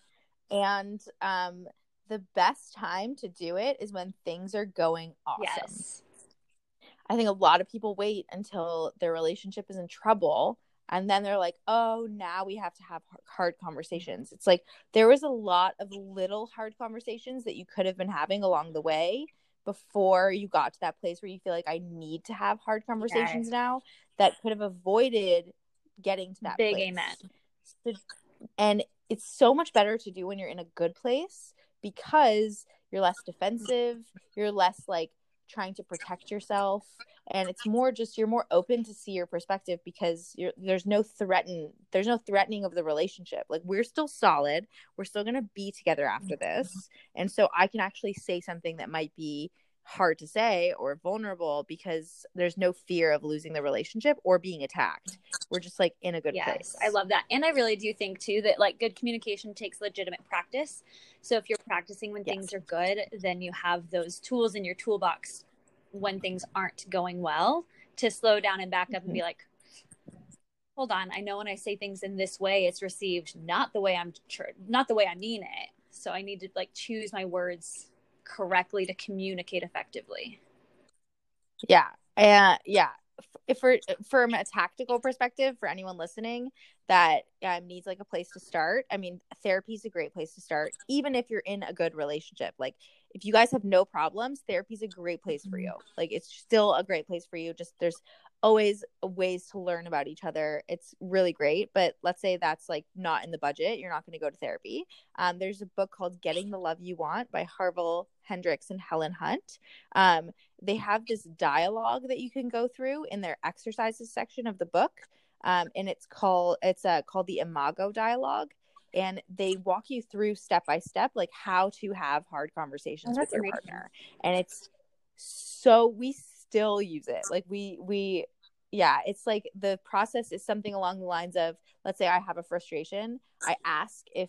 Speaker 2: and um the best time to do it is when things are going awesome
Speaker 1: Yes.
Speaker 2: I think a lot of people wait until their relationship is in trouble and then they're like, "Oh, now we have to have hard conversations." It's like there was a lot of little hard conversations that you could have been having along the way before you got to that place where you feel like I need to have hard conversations now that could have avoided getting to that
Speaker 1: Big
Speaker 2: place.
Speaker 1: amen.
Speaker 2: And it's so much better to do when you're in a good place because you're less defensive, you're less like trying to protect yourself. And it's more just you're more open to see your perspective because you're there's no threaten there's no threatening of the relationship. Like we're still solid. We're still going to be together after mm-hmm. this. And so i can actually say something that might be hard to say or vulnerable because there's no fear of losing the relationship or being attacked we're just like in a good
Speaker 1: yes,
Speaker 2: place
Speaker 1: I love that. And I really do think too that like good communication takes legitimate practice. So if you're practicing when
Speaker 2: Yes.
Speaker 1: things are good, then you have those tools in your toolbox when things aren't going well to slow down and back up and be mm-hmm. like, hold on, I know when I say things in this way, it's received not the way I'm not the way I mean it. So I need to like choose my words correctly to communicate effectively.
Speaker 2: Yeah. Uh, yeah. If for from a tactical perspective, for anyone listening that um, needs like a place to start, I mean, therapy is a great place to start, even if you're in a good relationship. Like, if you guys have no problems, therapy is a great place for you.
Speaker 1: Mm-hmm.
Speaker 2: Like, it's still a great place for you. Just there's always ways to learn about each other. It's really great. But let's say that's like not in the budget, you're not going to go to therapy. Um, there's a book called Getting the Love You Want by Harville Hendrix and Helen Hunt. Um, they have this dialogue that you can go through in their exercises section of the book. Um, and it's called it's uh, called the Imago dialogue and they walk you through step by step like how to have hard conversations
Speaker 1: Oh,
Speaker 2: with your
Speaker 1: amazing.
Speaker 2: partner and it's so we still use it. Like we we yeah it's like the process is something along the lines of let's say i have a frustration i ask if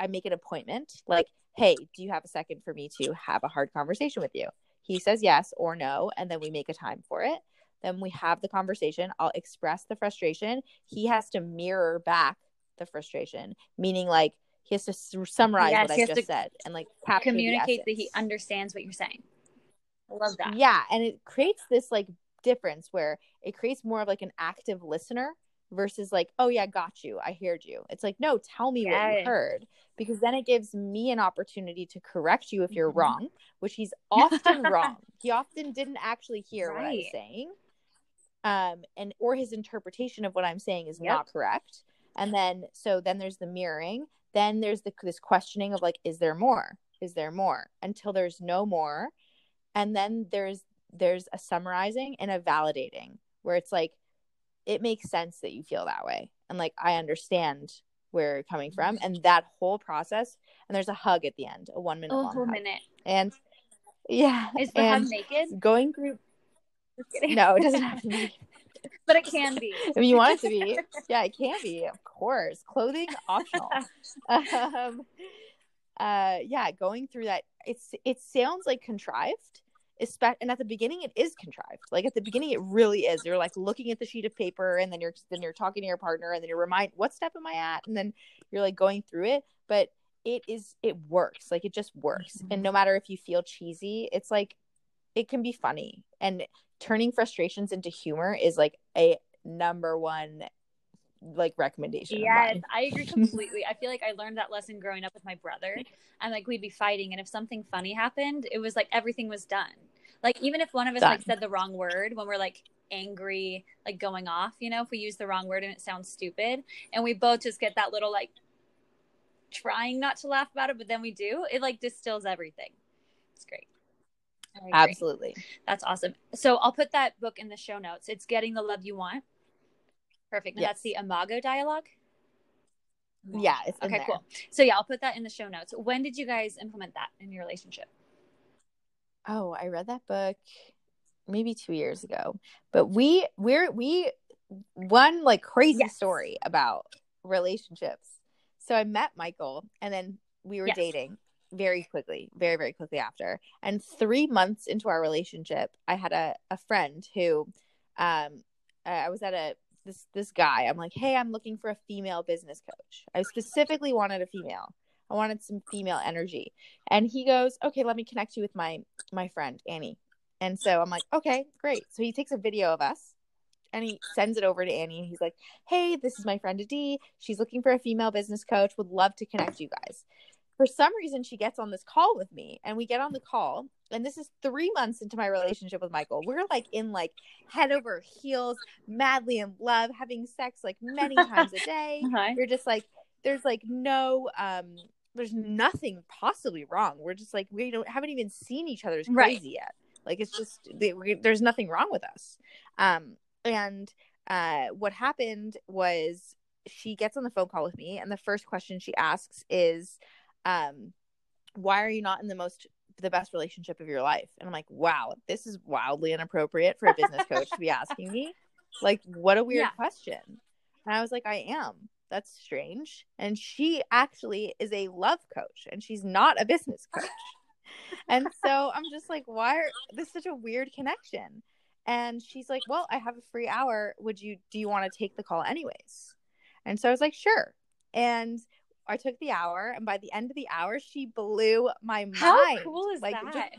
Speaker 2: i make an appointment like hey do you have a second for me to have a hard conversation with you? He says yes or no and then we make a time for it. Then we have the conversation. I'll express the frustration. He has to mirror back the frustration meaning like he has to s- summarize
Speaker 1: Yes,
Speaker 2: what i just
Speaker 1: to
Speaker 2: said and like
Speaker 1: Communicate that he understands what you're saying. I love that.
Speaker 2: Yeah, and it creates this like difference where it creates more of like an active listener versus like, oh yeah, got you, I heard you. It's like, no, tell me what you heard because then it gives me an opportunity to correct you if you're
Speaker 1: Mhm.
Speaker 2: wrong, which he's often wrong. He often didn't actually hear what I was saying. Um, and or his interpretation of what I'm saying is
Speaker 1: Yep.
Speaker 2: not correct. And then so then there's the mirroring. Then there's the this questioning of like, is there more? Is there more? Until there's no more and then there's there's a summarizing and a validating where it's like it makes sense that you feel that way and like i understand where you're coming from and that whole process and there's a hug at the end a one minute
Speaker 1: Oh,
Speaker 2: long
Speaker 1: one
Speaker 2: hug.
Speaker 1: minute.
Speaker 2: and yeah
Speaker 1: Is the hug naked?
Speaker 2: going through no it doesn't have to be
Speaker 1: but it can be.
Speaker 2: if you want it to be yeah it can be of course clothing optional um uh yeah going through that it's it sounds like contrived and at the beginning it is contrived. Like at the beginning it really is. You're like looking at the sheet of paper and then you're then you're talking to your partner and then you're remind what step am i at? And then you're like going through it but it is it works. Like it just works. And no matter if you feel cheesy it's like it can be funny. And turning frustrations into humor is like a number one like recommendation
Speaker 1: Yes. I agree completely. I feel like I learned that lesson growing up with my brother. And like we'd be fighting, and if something funny happened, it was like everything was done. Like even if one of us like said the wrong word when we're like angry, like going off, you know, if we use the wrong word and it sounds stupid, and we both just get that little like trying not to laugh about it, but then we do, it like distills everything. It's great.
Speaker 2: Absolutely
Speaker 1: That's awesome. So I'll put that book in the show notes. It's Getting the Love You Want. Perfect. And
Speaker 2: Yes.
Speaker 1: that's the Imago dialogue.
Speaker 2: yeah it's in
Speaker 1: Okay, cool. So yeah, I'll put that in the show notes. When did you guys implement that in your relationship?
Speaker 2: oh i read that book maybe two years ago but we we're we one like crazy
Speaker 1: Yes.
Speaker 2: story about relationships so i met michael and then we were
Speaker 1: Yes.
Speaker 2: dating very quickly very very quickly after and three months into our relationship i had a, a friend who um i was at a this this guy. I'm like hey i'm looking for a female business coach. I specifically wanted a female. I wanted some female energy. And he goes okay let me connect you with my my friend annie. And so i'm like okay great. So he takes a video of us and he sends it over to annie and he's like hey this is my friend Adee. She's looking for a female business coach. Would love to connect you guys for some reason she gets on this call with me and we get on the call and this is three months into my relationship with michael. We're like in like head over heels madly in love having sex like many times a day.
Speaker 1: Uh-huh.
Speaker 2: we're just like there's like no um there's nothing possibly wrong. We're just like we don't haven't even seen each other's crazy
Speaker 1: Right.
Speaker 2: yet. Like it's just they, we, there's nothing wrong with us. Um and uh what happened was she gets on the phone call with me and the first question she asks is um why are you not in the most the best relationship of your life? And i'm like wow this is wildly inappropriate for a business coach to be asking me. Like what a weird
Speaker 1: Yeah.
Speaker 2: question. And i was like i am. That's strange. And she actually is a love coach and she's not a business coach. And so i'm just like why are this is such a weird connection. And she's like well i have a free hour. Would you do you want to take the call anyways? And so i was like sure. And I took the hour, and by the end of the hour, she blew my mind.
Speaker 1: How cool is
Speaker 2: like,
Speaker 1: that?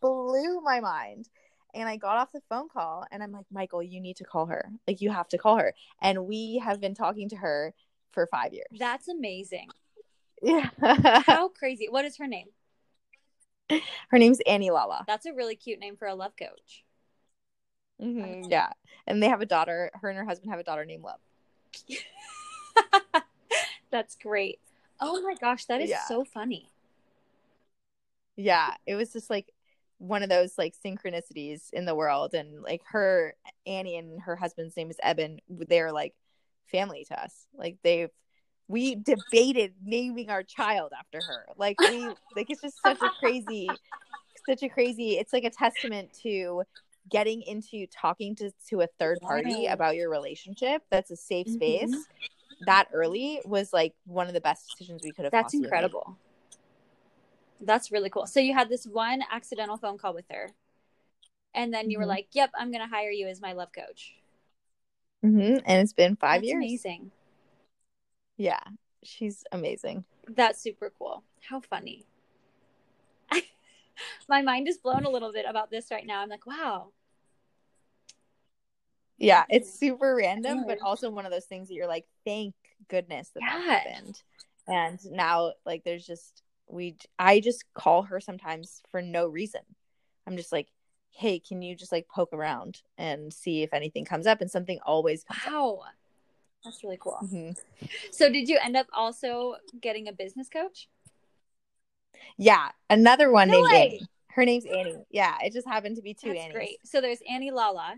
Speaker 2: blew my mind. And I got off the phone call, and I'm like, Michael, you need to call her. Like, you have to call her. And we have been talking to her for five years.
Speaker 1: That's amazing.
Speaker 2: yeah.
Speaker 1: How crazy. What is her name?
Speaker 2: her name's Annie Lala.
Speaker 1: That's a really cute name for a love coach.
Speaker 2: Mhm, Yeah. And they have a daughter. Her and her husband have a daughter named Love.
Speaker 1: That's great. Oh my gosh, that is
Speaker 2: Yeah.
Speaker 1: so funny.
Speaker 2: yeah it was just like one of those like synchronicities in the world and like her annie and her husband's name is eben they're like family to us like they've we debated naming our child after her like we like it's just such a crazy such a crazy it's like a testament to getting into talking to to a third party about your relationship that's a safe
Speaker 1: Mhm.
Speaker 2: space that early was like one of the best decisions we could have
Speaker 1: That's
Speaker 2: possibly made.
Speaker 1: incredible. That's really cool. So you had this one accidental phone call with her. And then you were
Speaker 2: Mhm.
Speaker 1: like, "Yep, I'm going to hire you as my love coach."
Speaker 2: Mhm, and it's been five
Speaker 1: That's
Speaker 2: years
Speaker 1: amazing.
Speaker 2: Yeah, she's amazing.
Speaker 1: That's super cool. How funny. My mind is blown a little bit about this right now. I'm like, wow.
Speaker 2: Yeah, it's super random, but also one of those things that you're like, thank goodness that that happened. And now, like, there's just we. I just call her sometimes for no reason. I'm just like, hey, can you just like poke around and see if anything comes up? And something always comes up.
Speaker 1: Wow. That's really cool.
Speaker 2: Mhm.
Speaker 1: So did you end up also getting a business coach?
Speaker 2: Yeah, another one
Speaker 1: No
Speaker 2: named
Speaker 1: way.
Speaker 2: Annie. Her name's Annie. Yeah, it just happened to be two
Speaker 1: That's
Speaker 2: Annies.
Speaker 1: great. So there's Annie Lala.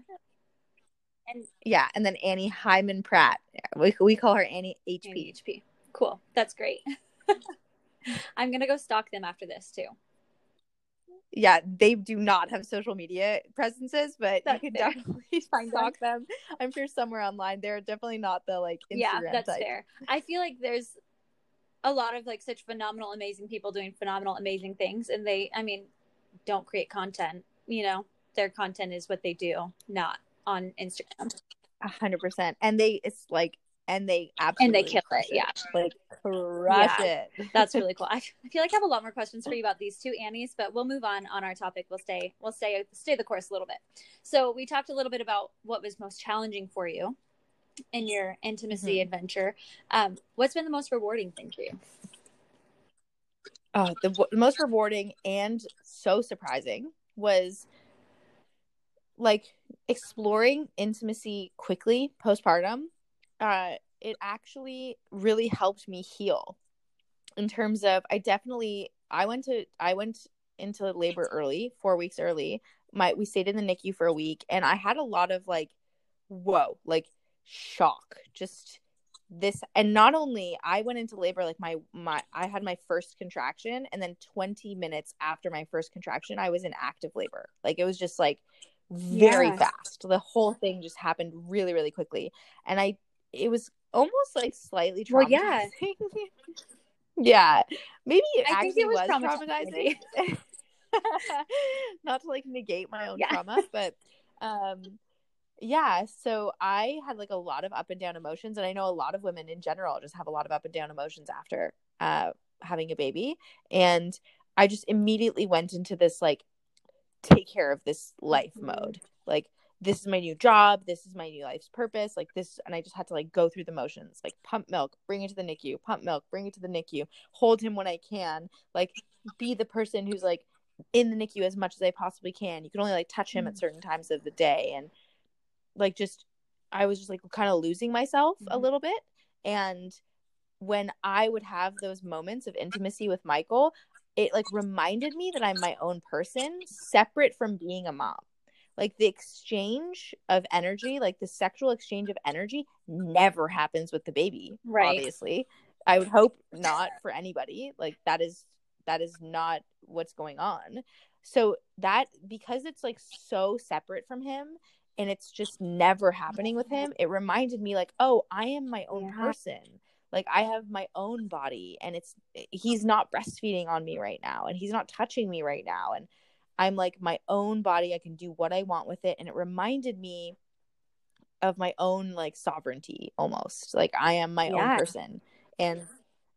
Speaker 1: And
Speaker 2: Yeah, and then Annie Hyman Pratt. We we call her Annie HP.
Speaker 1: Annie HP. Cool. That's great. I'm gonna go stalk them after this too.
Speaker 2: yeah, they do not have social media presences, but
Speaker 1: That's
Speaker 2: you can
Speaker 1: fair.
Speaker 2: definitely
Speaker 1: Find
Speaker 2: stalk them. I'm sure somewhere online. They're definitely not the like Instagram
Speaker 1: yeah, that's
Speaker 2: type.
Speaker 1: fair. I feel like there's a lot of like such phenomenal, amazing people doing phenomenal, amazing things, and they, I mean, don't create content. You know, their content is what they do, not on Instagram.
Speaker 2: A hundred percent. And they, it's like, and they absolutely and they
Speaker 1: kill
Speaker 2: crush
Speaker 1: it, yeah.
Speaker 2: like crush
Speaker 1: Yeah.
Speaker 2: it.
Speaker 1: That's really cool. I, I feel like I have a lot more questions for you about these two Annies, but we'll move on on our topic. We'll stay we'll stay stay the course a little bit. So we talked a little bit about what was most challenging for you in your intimacy
Speaker 2: Mhm.
Speaker 1: adventure. Um, what's been the most rewarding thing for you?
Speaker 2: Oh, the w- most rewarding and so surprising was like exploring intimacy quickly postpartum. Uh, it actually really helped me heal in terms of I definitely I went to I went into labor early, four weeks early. My we stayed in the NICU for a week, and I had a lot of like, whoa, like shock, just this and not only i went into labor like my my i had my first contraction and then 20 minutes after my first contraction i was in active labor like it was just like very
Speaker 1: Yeah.
Speaker 2: fast the whole thing just happened really really quickly and i it was almost like slightly traumatizing
Speaker 1: Well, yeah.
Speaker 2: yeah maybe it
Speaker 1: I think
Speaker 2: actually
Speaker 1: it was
Speaker 2: was,
Speaker 1: traumatizing.
Speaker 2: traumatizing not to like negate my own
Speaker 1: Yeah.
Speaker 2: trauma but um yeah so i had like a lot of up and down emotions and i know a lot of women in general just have a lot of up and down emotions after uh having a baby and i just immediately went into this like take care of this life
Speaker 1: Mhm.
Speaker 2: mode like this is my new job this is my new life's purpose like this and i just had to like go through the motions like pump milk bring it to the nicu pump milk bring it to the nicu hold him when i can like be the person who's like in the nicu as much as i possibly can you can only like touch him at certain times of the day and like just i was just like kind of losing myself a
Speaker 1: Mhm.
Speaker 2: little bit and when i would have those moments of intimacy with michael it like reminded me that i'm my own person separate from being a mom. Like the exchange of energy like the sexual exchange of energy never happens with the baby
Speaker 1: Right.
Speaker 2: obviously. I would hope not for anybody. Like that is that is not what's going on. So that because it's like so separate from him and it's just never happening with him it reminded me like oh i am my own
Speaker 1: Yeah.
Speaker 2: person like i have my own body and it's he's not breastfeeding on me right now and he's not touching me right now. And i'm like my own body i can do what i want with it. And it reminded me of my own like sovereignty almost. Like i am my
Speaker 1: Yeah.
Speaker 2: own person. And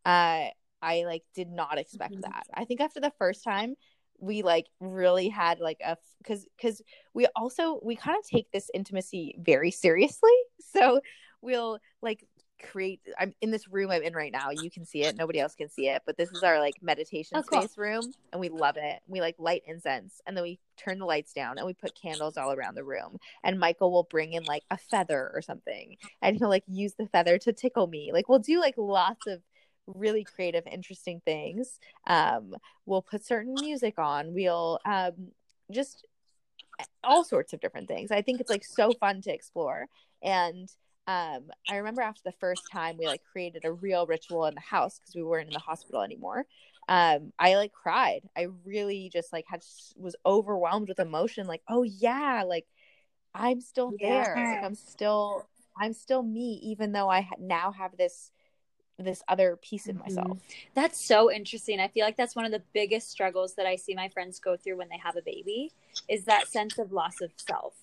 Speaker 2: uh i like did not expect
Speaker 1: Mhm.
Speaker 2: that. I think after the first time we like really had like a because because we also we kind of take this intimacy very seriously. So we'll like create i'm in this room i'm in right now you can see it nobody else can see it but this is our like meditation
Speaker 1: Oh, cool.
Speaker 2: space room and we love it. We like light incense and then we turn the lights down and we put candles all around the room and michael will bring in like a feather or something and he'll like use the feather to tickle me. Like we'll do like lots of really creative interesting things. Um we'll put certain music on. We'll um just all sorts of different things. I think it's like so fun to explore and um i remember after the first time we like created a real ritual in the house because we weren't in the hospital anymore um i like cried i really just like had was overwhelmed with emotion like oh yeah like i'm still there
Speaker 1: Yeah.
Speaker 2: like i'm still i'm still me even though i ha- now have this this other piece of
Speaker 1: Mhm.
Speaker 2: myself
Speaker 1: That's so interesting. I feel like that's one of the biggest struggles that I see my friends go through when they have a baby is that sense of loss of self.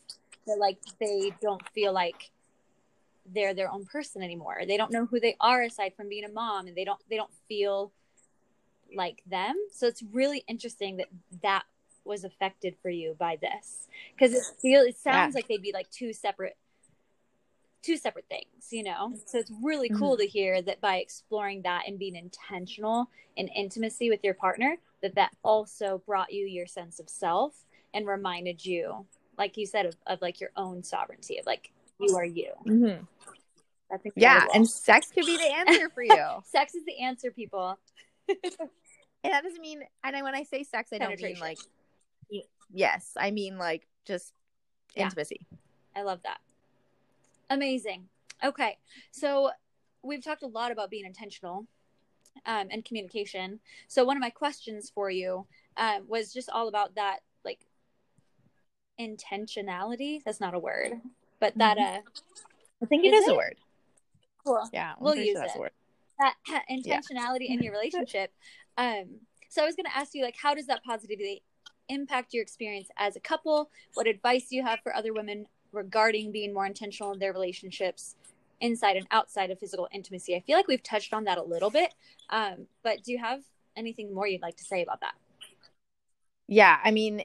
Speaker 1: That like they don't feel like they're their own person anymore. They don't know who they are aside from being a mom and they don't they don't feel like them. So it's really interesting that that was affected for you by this because it feel it sounds
Speaker 2: Yeah.
Speaker 1: like they'd be like two separate two separate things, you know? So it's really mm-hmm. cool to hear that by exploring that and being intentional in intimacy with your partner, that that also brought you your sense of self and reminded you, like you said, of, of like your own sovereignty, of like you are you.
Speaker 2: mm-hmm.
Speaker 1: That's
Speaker 2: yeah and sex could be the answer for you
Speaker 1: sex is the answer, people.
Speaker 2: And that doesn't mean, and I, when I say sex, I don't mean like, yes, I mean like just
Speaker 1: Yeah.
Speaker 2: intimacy.
Speaker 1: I love that. Amazing. Okay. So we've talked a lot about being intentional um, and communication. So one of my questions for you um, was just all about that, like intentionality. That's not a word, but that uh,
Speaker 2: I think
Speaker 1: it
Speaker 2: it
Speaker 1: is
Speaker 2: is
Speaker 1: a
Speaker 2: a word.
Speaker 1: cool.
Speaker 2: Yeah, I'm
Speaker 1: We'll use
Speaker 2: sure
Speaker 1: it.
Speaker 2: a word.
Speaker 1: that ha- intentionality in your relationship. Um, so I was going to ask you, like, how does that positively impact your experience as a couple? What advice do you have for other women regarding being more intentional in their relationships, inside and outside of physical intimacy? I feel like we've touched on that a little bit, um, but do you have anything more you'd like to say about that?
Speaker 2: Yeah, I mean,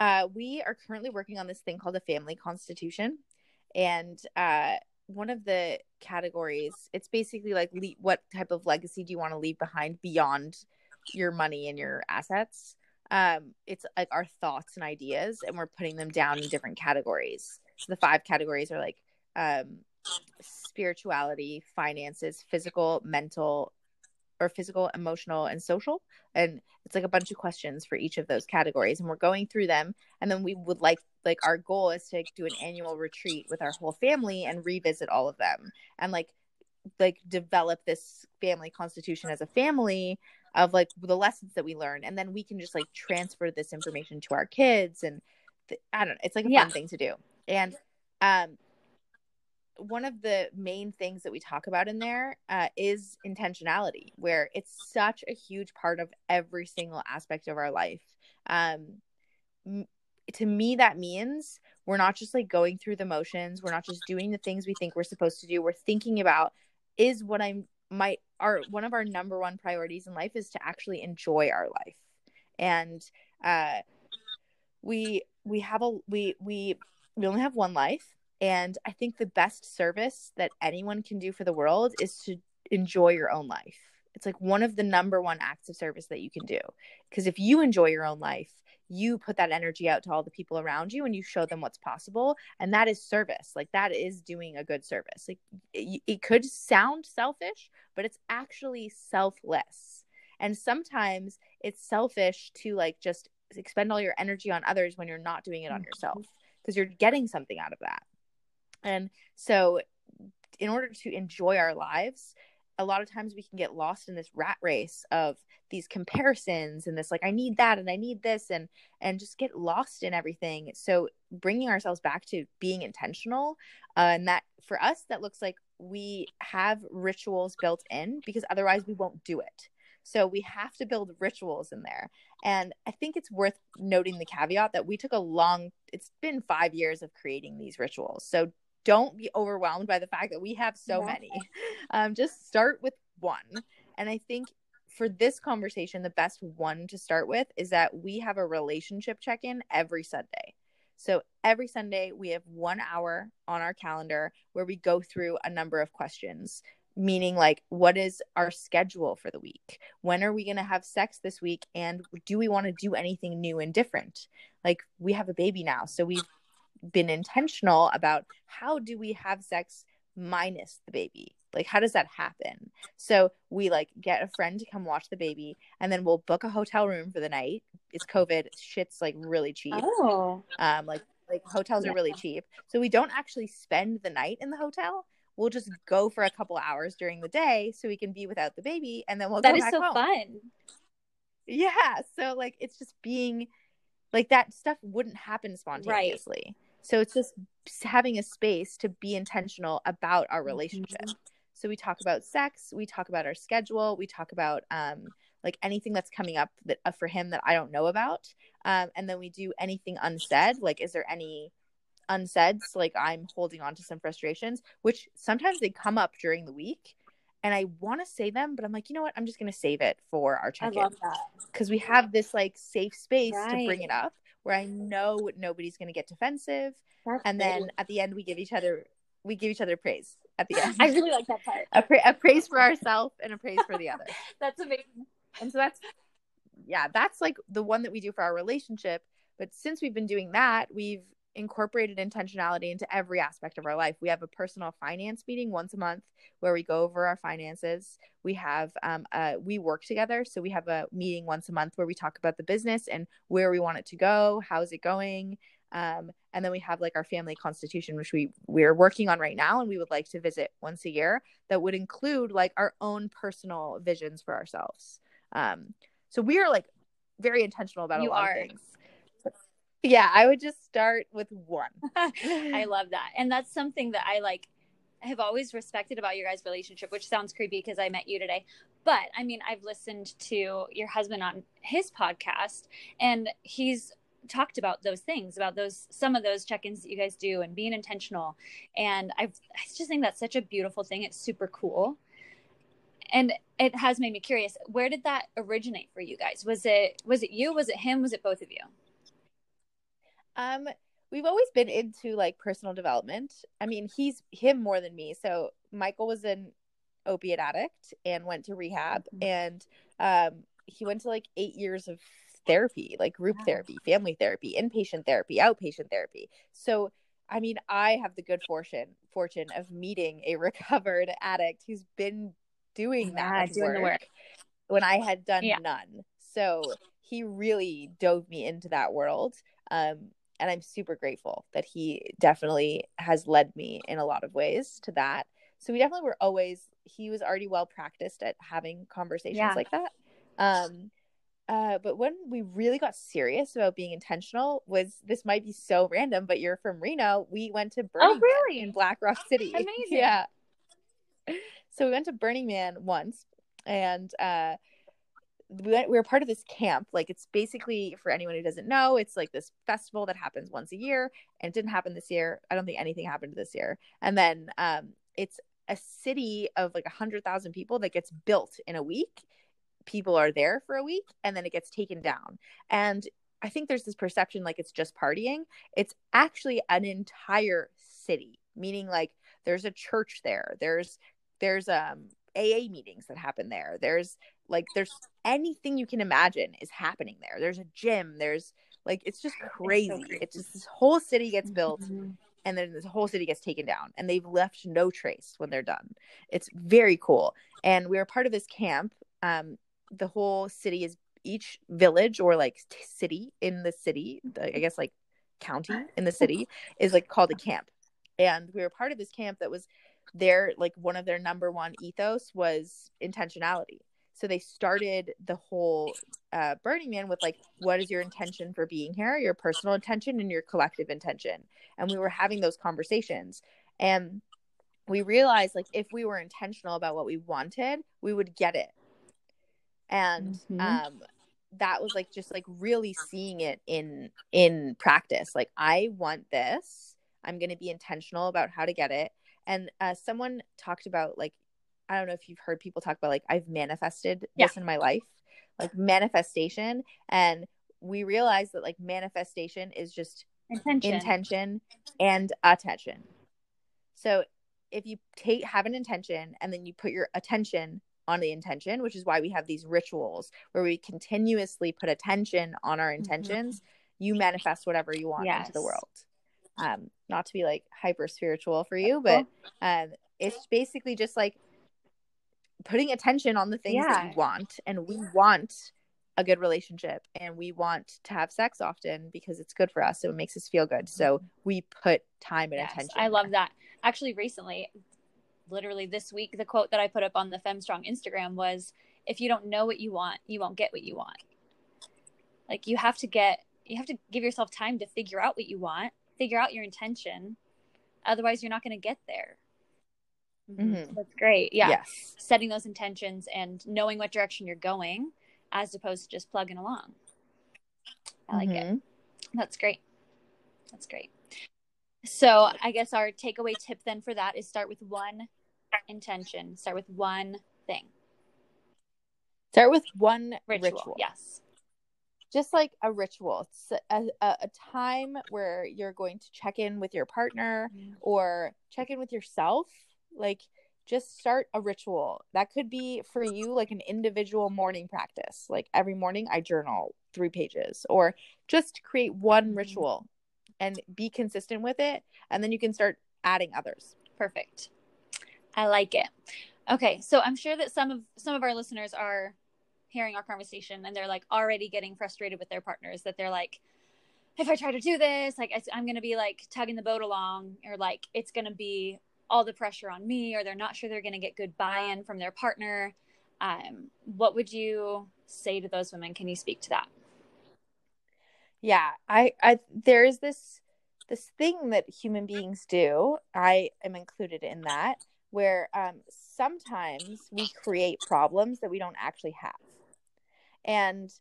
Speaker 2: uh, we are currently working on this thing called a family constitution, and uh, one of the categories, it's basically like le- what type of legacy do you want to leave behind beyond your money and your assets. Um, it's like our thoughts and ideas, and we're putting them down in different categories. So the five categories are like um, spirituality, finances, physical, mental, or physical, emotional, and social. And it's like a bunch of questions for each of those categories, and we're going through them. And then we would like like our goal is to do an annual retreat with our whole family and revisit all of them and like like develop this family constitution as a family of like the lessons that we learn and then we can just like transfer this information to our kids and th- i don't know it's like a
Speaker 1: Yeah.
Speaker 2: fun thing to do and um one of the main things that we talk about in there uh, is intentionality where it's such a huge part of every single aspect of our life. Um m- to me that means we're not just like going through the motions we're not just doing the things we think we're supposed to do we're thinking about is what i'm my our one of our number one priorities in life is to actually enjoy our life. And uh we we have a we we we only have one life and i think the best service that anyone can do for the world is to enjoy your own life. It's like one of the number one acts of service that you can do. Because if you enjoy your own life you put that energy out to all the people around you and you show them what's possible. And that is service. Like that is doing a good service. Like it, it could sound selfish but it's actually selfless. And sometimes it's selfish to like just expend all your energy on others when you're not doing it on mm-hmm. yourself because you're getting something out of that and so in order to enjoy our lives a lot of times we can get lost in this rat race of these comparisons and this like i need that and i need this and and just get lost in everything. So bringing ourselves back to being intentional uh, and that for us that looks like we have rituals built in because otherwise we won't do it. So we have to build rituals in there. And i think it's worth noting the caveat that we took a long it's been five years of creating these rituals. So don't be overwhelmed by the fact that we have so
Speaker 1: Yeah.
Speaker 2: many um, just start with one And I think for this conversation, the best one to start with is that we have a relationship check in every Sunday. So every Sunday, we have one hour on our calendar where we go through a number of questions, meaning like, what is our schedule for the week? When are we going to have sex this week? And do we want to do anything new and different? Like, we have a baby now. So we've been intentional about how do we have sex minus the baby? Like how does that happen? So we like get a friend to come watch the baby and then we'll book a hotel room for the night. It's covid. Shit's like really cheap.
Speaker 1: Oh.
Speaker 2: Um like like hotels yeah. are really cheap. So we don't actually spend the night in the hotel. We'll just go for a couple hours during the day so we can be without the baby and then we'll go.
Speaker 1: that
Speaker 2: is
Speaker 1: so
Speaker 2: home.
Speaker 1: fun.
Speaker 2: Yeah. So like it's just being like that stuff wouldn't happen spontaneously. right. So it's just having a space to be intentional about our relationship. Mm-hmm. So we talk about sex, we talk about our schedule, we talk about um, like anything that's coming up that uh, for him that I don't know about, um, and then we do anything unsaid. Like, is there any unsaids? Like, I'm holding on to some frustrations, which sometimes they come up during the week, and I want to say them, but I'm like, you know what? I'm just gonna save it for our check-in because we have this like safe space right. to bring it up where I know nobody's going to get defensive. That's and then at the end, we give each other we give each other praise at the end.
Speaker 1: I really like that part.
Speaker 2: A, pra- a praise for ourselves and a praise for the other.
Speaker 1: that's amazing.
Speaker 2: And so that's yeah, that's like the one that we do for our relationship. But since we've been doing that, we've incorporated intentionality into every aspect of our life. We have a personal finance meeting once a month where we go over our finances. We have um, uh, we work together, so we have a meeting once a month where we talk about the business and where we want it to go, how's it going, um, and then we have like our family constitution, which we we're working on right now, and we would like to visit once a year. That would include like our own personal visions for ourselves. Um, so we are like very intentional about
Speaker 1: you
Speaker 2: a lot
Speaker 1: are.
Speaker 2: of things. Yeah, I would just start with one.
Speaker 1: I love that. And that's something that I like I have always respected about your guys' relationship, which sounds creepy because I met you today. But I mean, I've listened to your husband on his podcast and he's talked about those things about those some of those check-ins that you guys do and being intentional. And I've, i just think that's such a beautiful thing. It's super cool. And it has made me curious where did that originate for you guys? Was it was it you? Was it him? Was it both of you
Speaker 2: um, we've always been into like personal development. I mean, he's him more than me. So Michael was an opiate addict and went to rehab, mm-hmm. and um, he went to like eight years of therapy, like group wow. therapy, family therapy, inpatient therapy, outpatient therapy. So I mean, I have the good fortune fortune of meeting a recovered addict who's been doing yeah, that
Speaker 1: doing work the work
Speaker 2: when I had done yeah. none. So he really dove me into that world. Um, and I'm super grateful that he definitely has led me in a lot of ways to that. So we definitely were always he was already well practiced at having conversations yeah. like that. Um uh, but when we really got serious about being intentional was this might be so random, but you're from Reno. We went to Burning
Speaker 1: oh, really?
Speaker 2: Man in Black Rock City.
Speaker 1: Amazing.
Speaker 2: Yeah. So we went to Burning Man once and uh we, went, we were part of this camp. Like it's basically for anyone who doesn't know, it's like this festival that happens once a year, and it didn't happen this year. I don't think anything happened this year. And then um, it's a city of like a hundred thousand people that gets built in a week. People are there for a week, and then it gets taken down. And I think there's this perception like it's just partying. It's actually an entire city, meaning like there's a church there. There's there's um AA meetings that happen there. There's like there's anything you can imagine is happening there. There's a gym. There's like it's just crazy. It's, so crazy. it's just this whole city gets built mm-hmm. and then this whole city gets taken down and they've left no trace when they're done. It's very cool. And we are part of this camp. Um, the whole city is each village or like t- city in the city, I guess like county in the city is like called a camp. And we were part of this camp that was their like one of their number one ethos was intentionality so they started the whole uh, Burning Man with like, what is your intention for being here? Your personal intention and your collective intention. And we were having those conversations, and we realized like if we were intentional about what we wanted, we would get it. And mm-hmm. um, that was like just like really seeing it in in practice. Like I want this. I'm going to be intentional about how to get it. And uh, someone talked about like I don't know if you've heard people talk about like I've manifested
Speaker 1: Yeah.
Speaker 2: this in my life, like manifestation, and we realize that like manifestation is just
Speaker 1: Intention.
Speaker 2: intention and attention. So if you take have an intention and then you put your attention on the intention, which is why we have these rituals where we continuously put attention on our intentions, you manifest whatever you want into the
Speaker 1: Yes.
Speaker 2: world. Um, not to be like hyper spiritual for you, but um, it's basically just like putting attention on the things that you want, and we want a good relationship and we want to have sex often because it's good for us so it makes us feel good so we put time and
Speaker 1: Yes,
Speaker 2: attention
Speaker 1: I love that. Actually, recently, literally this week, the quote that I put up on the FemStrong Instagram was, "If you don't know what you want, you won't get what you want." Like you have to get, you have to give yourself time to figure out what you want, figure out your intention. Otherwise, you're not going to get there.
Speaker 2: Mhm.
Speaker 1: That's great. Yeah.
Speaker 2: yes
Speaker 1: Setting those intentions and knowing what direction you're going, as opposed to just plugging along. I like it.
Speaker 2: Mhm.
Speaker 1: That's great. That's great. So I guess our takeaway tip then for that is start with one intention. Start with one thing.
Speaker 2: start with one
Speaker 1: Ritual.
Speaker 2: ritual,
Speaker 1: Yes.
Speaker 2: Just like a ritual it's a, a, a time where you're going to check in with your partner or check in with yourself like just start a ritual that could be for you like an individual morning practice like every morning i journal three pages or just create one
Speaker 1: Mhm.
Speaker 2: ritual and be consistent with it and then you can start adding others
Speaker 1: Perfect. I like it. Okay, so I'm sure that some of some of our listeners are hearing our conversation and they're like already getting frustrated with their partners that they're like if I try to do this, like I'm going to be like tugging the boat along or like it's going to be all the pressure on me or they're not sure they're going to get good buy-in from their partner. Um, what would you say to those women? Can you speak to that?
Speaker 2: yeah i i there's this this thing that human beings do i am included in that where um sometimes we create problems that we don't actually have and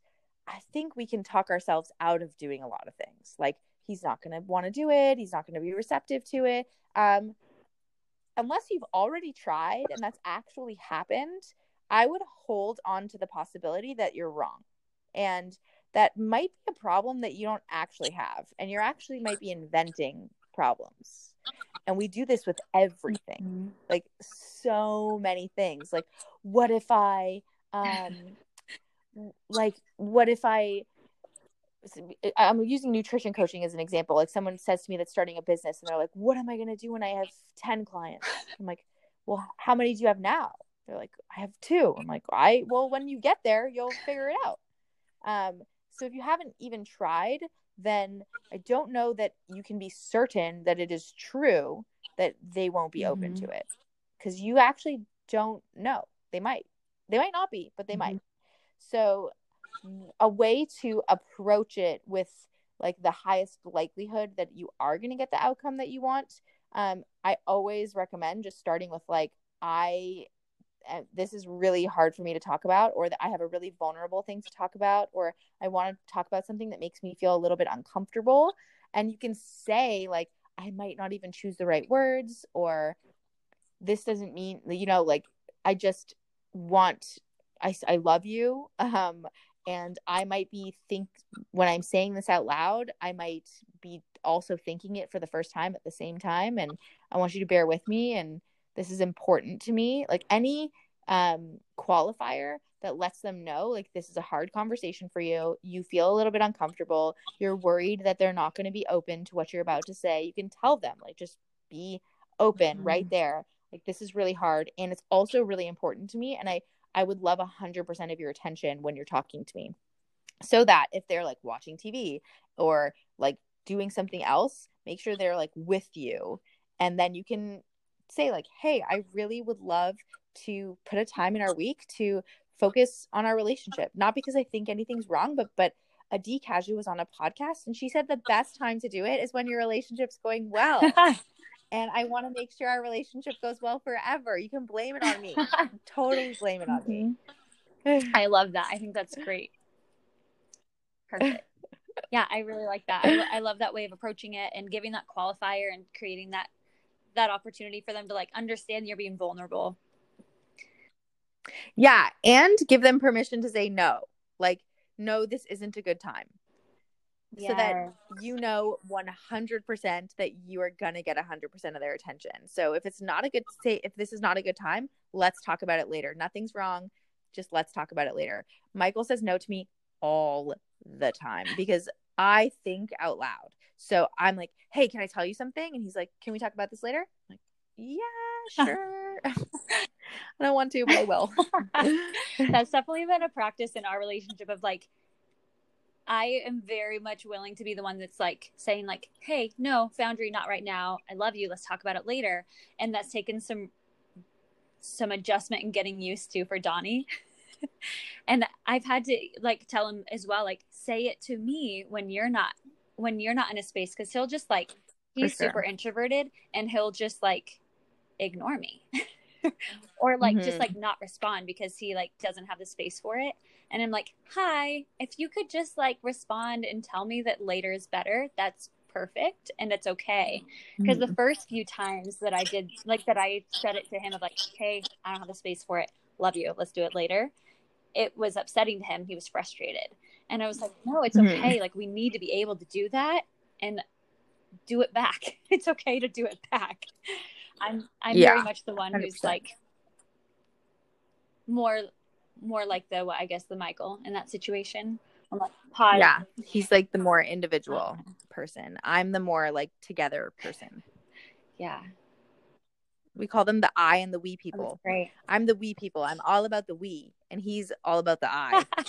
Speaker 2: i think we can talk ourselves out of doing a lot of things. Like he's not going to want to do it. He's not going to be receptive to it. Um unless you've already tried and that's actually happened i would hold on to the possibility that you're wrong. And that might be a problem that you don't actually have. And you're actually might be inventing problems. And we do this with everything. Like so many things. Like what if i um like what if i i'm using nutrition coaching as an example. Like someone says to me that's starting a business and they're like what am i going to do when i have 10 clients? I'm like well how many do you have now? They're like i have two. I'm like i well when you get there you'll figure it out. Um so if you haven't even tried then i don't know that you can be certain that it is true that they won't be open
Speaker 1: Mhm.
Speaker 2: to it because you actually don't know. They might. They might not be but they
Speaker 1: Mhm.
Speaker 2: might so a way to approach it with like the highest likelihood that you are going to get the outcome that you want um i always recommend just starting with like i uh, this is really hard for me to talk about or that i have a really vulnerable thing to talk about or i want to talk about something that makes me feel a little bit uncomfortable. And you can say like i might not even choose the right words or this doesn't mean you know like i just want i, I love you um and i might be think when i'm saying this out loud i might be also thinking it for the first time at the same time and i want you to bear with me and this is important to me like any um qualifier that lets them know like this is a hard conversation for you you feel a little bit uncomfortable you're worried that they're not going to be open to what you're about to say you can tell them like just be open
Speaker 1: Mhm.
Speaker 2: right there like this is really hard and it's also really important to me and i i would love a hundred percent of your attention when you're talking to me. So that if they're like watching tv or like doing something else make sure they're like with you. And then you can say like hey i really would love to put a time in our week to focus on our relationship. Not because i think anything's wrong but but Adee Cazayoux was on a podcast and she said the best time to do it is when your relationship's going well. and I want to make sure our relationship goes well forever. You can blame it on me. totally blame it on me. Mm-hmm.
Speaker 1: I love that. I think that's great. Perfect. Yeah, I really like that. I, I love that way of approaching it and giving that qualifier and creating that that opportunity for them to like understand you're being vulnerable.
Speaker 2: Yeah, and give them permission to say no. Like, no, this isn't a good time. Yeah. So that you know 100% that you are going to get 100% of their attention. So if it's not a good say if this is not a good time, let's talk about it later. Nothing's wrong. Just let's talk about it later. Michael says no to me all the time because I think out loud. So I'm like, "Hey, can I tell you something?" And he's like, "Can we talk about this later?" I'm like, "Yeah, sure." I don't want to, but I will.
Speaker 1: That's definitely been a practice in our relationship of like I am very much willing to be the one that's like saying like, "Hey, no, Foundry, not right now. I love you. Let's talk about it later." And that's taken some some adjustment and getting used to for Donnie. and I've had to like tell him as well, like, say it to me when you're not when you're not in a space because he'll just like he's sure. super introverted and he'll just like ignore me. or like mm-hmm. just like not respond because he like doesn't have the space for it. And i'm like hi if you could just like respond and tell me that later is better that's perfect and it's okay. Because mm-hmm. the first few times that i did like that i said it to him of like hey i don't have the space for it. Love you. Let's do it later. It was upsetting to him. He was frustrated. And i was like no it's mm-hmm. okay. Like we need to be able to do that and do it back. It's okay to do it back I'm I'm yeah, very much the one 100%. who's like more more like the I guess the Michael in that situation. I'm like
Speaker 2: pause. Yeah, he's like the more individual person. I'm the more like together person.
Speaker 1: Yeah.
Speaker 2: We call them the I and the we people. Right. I'm the we people. I'm all about the we, and he's all about the I.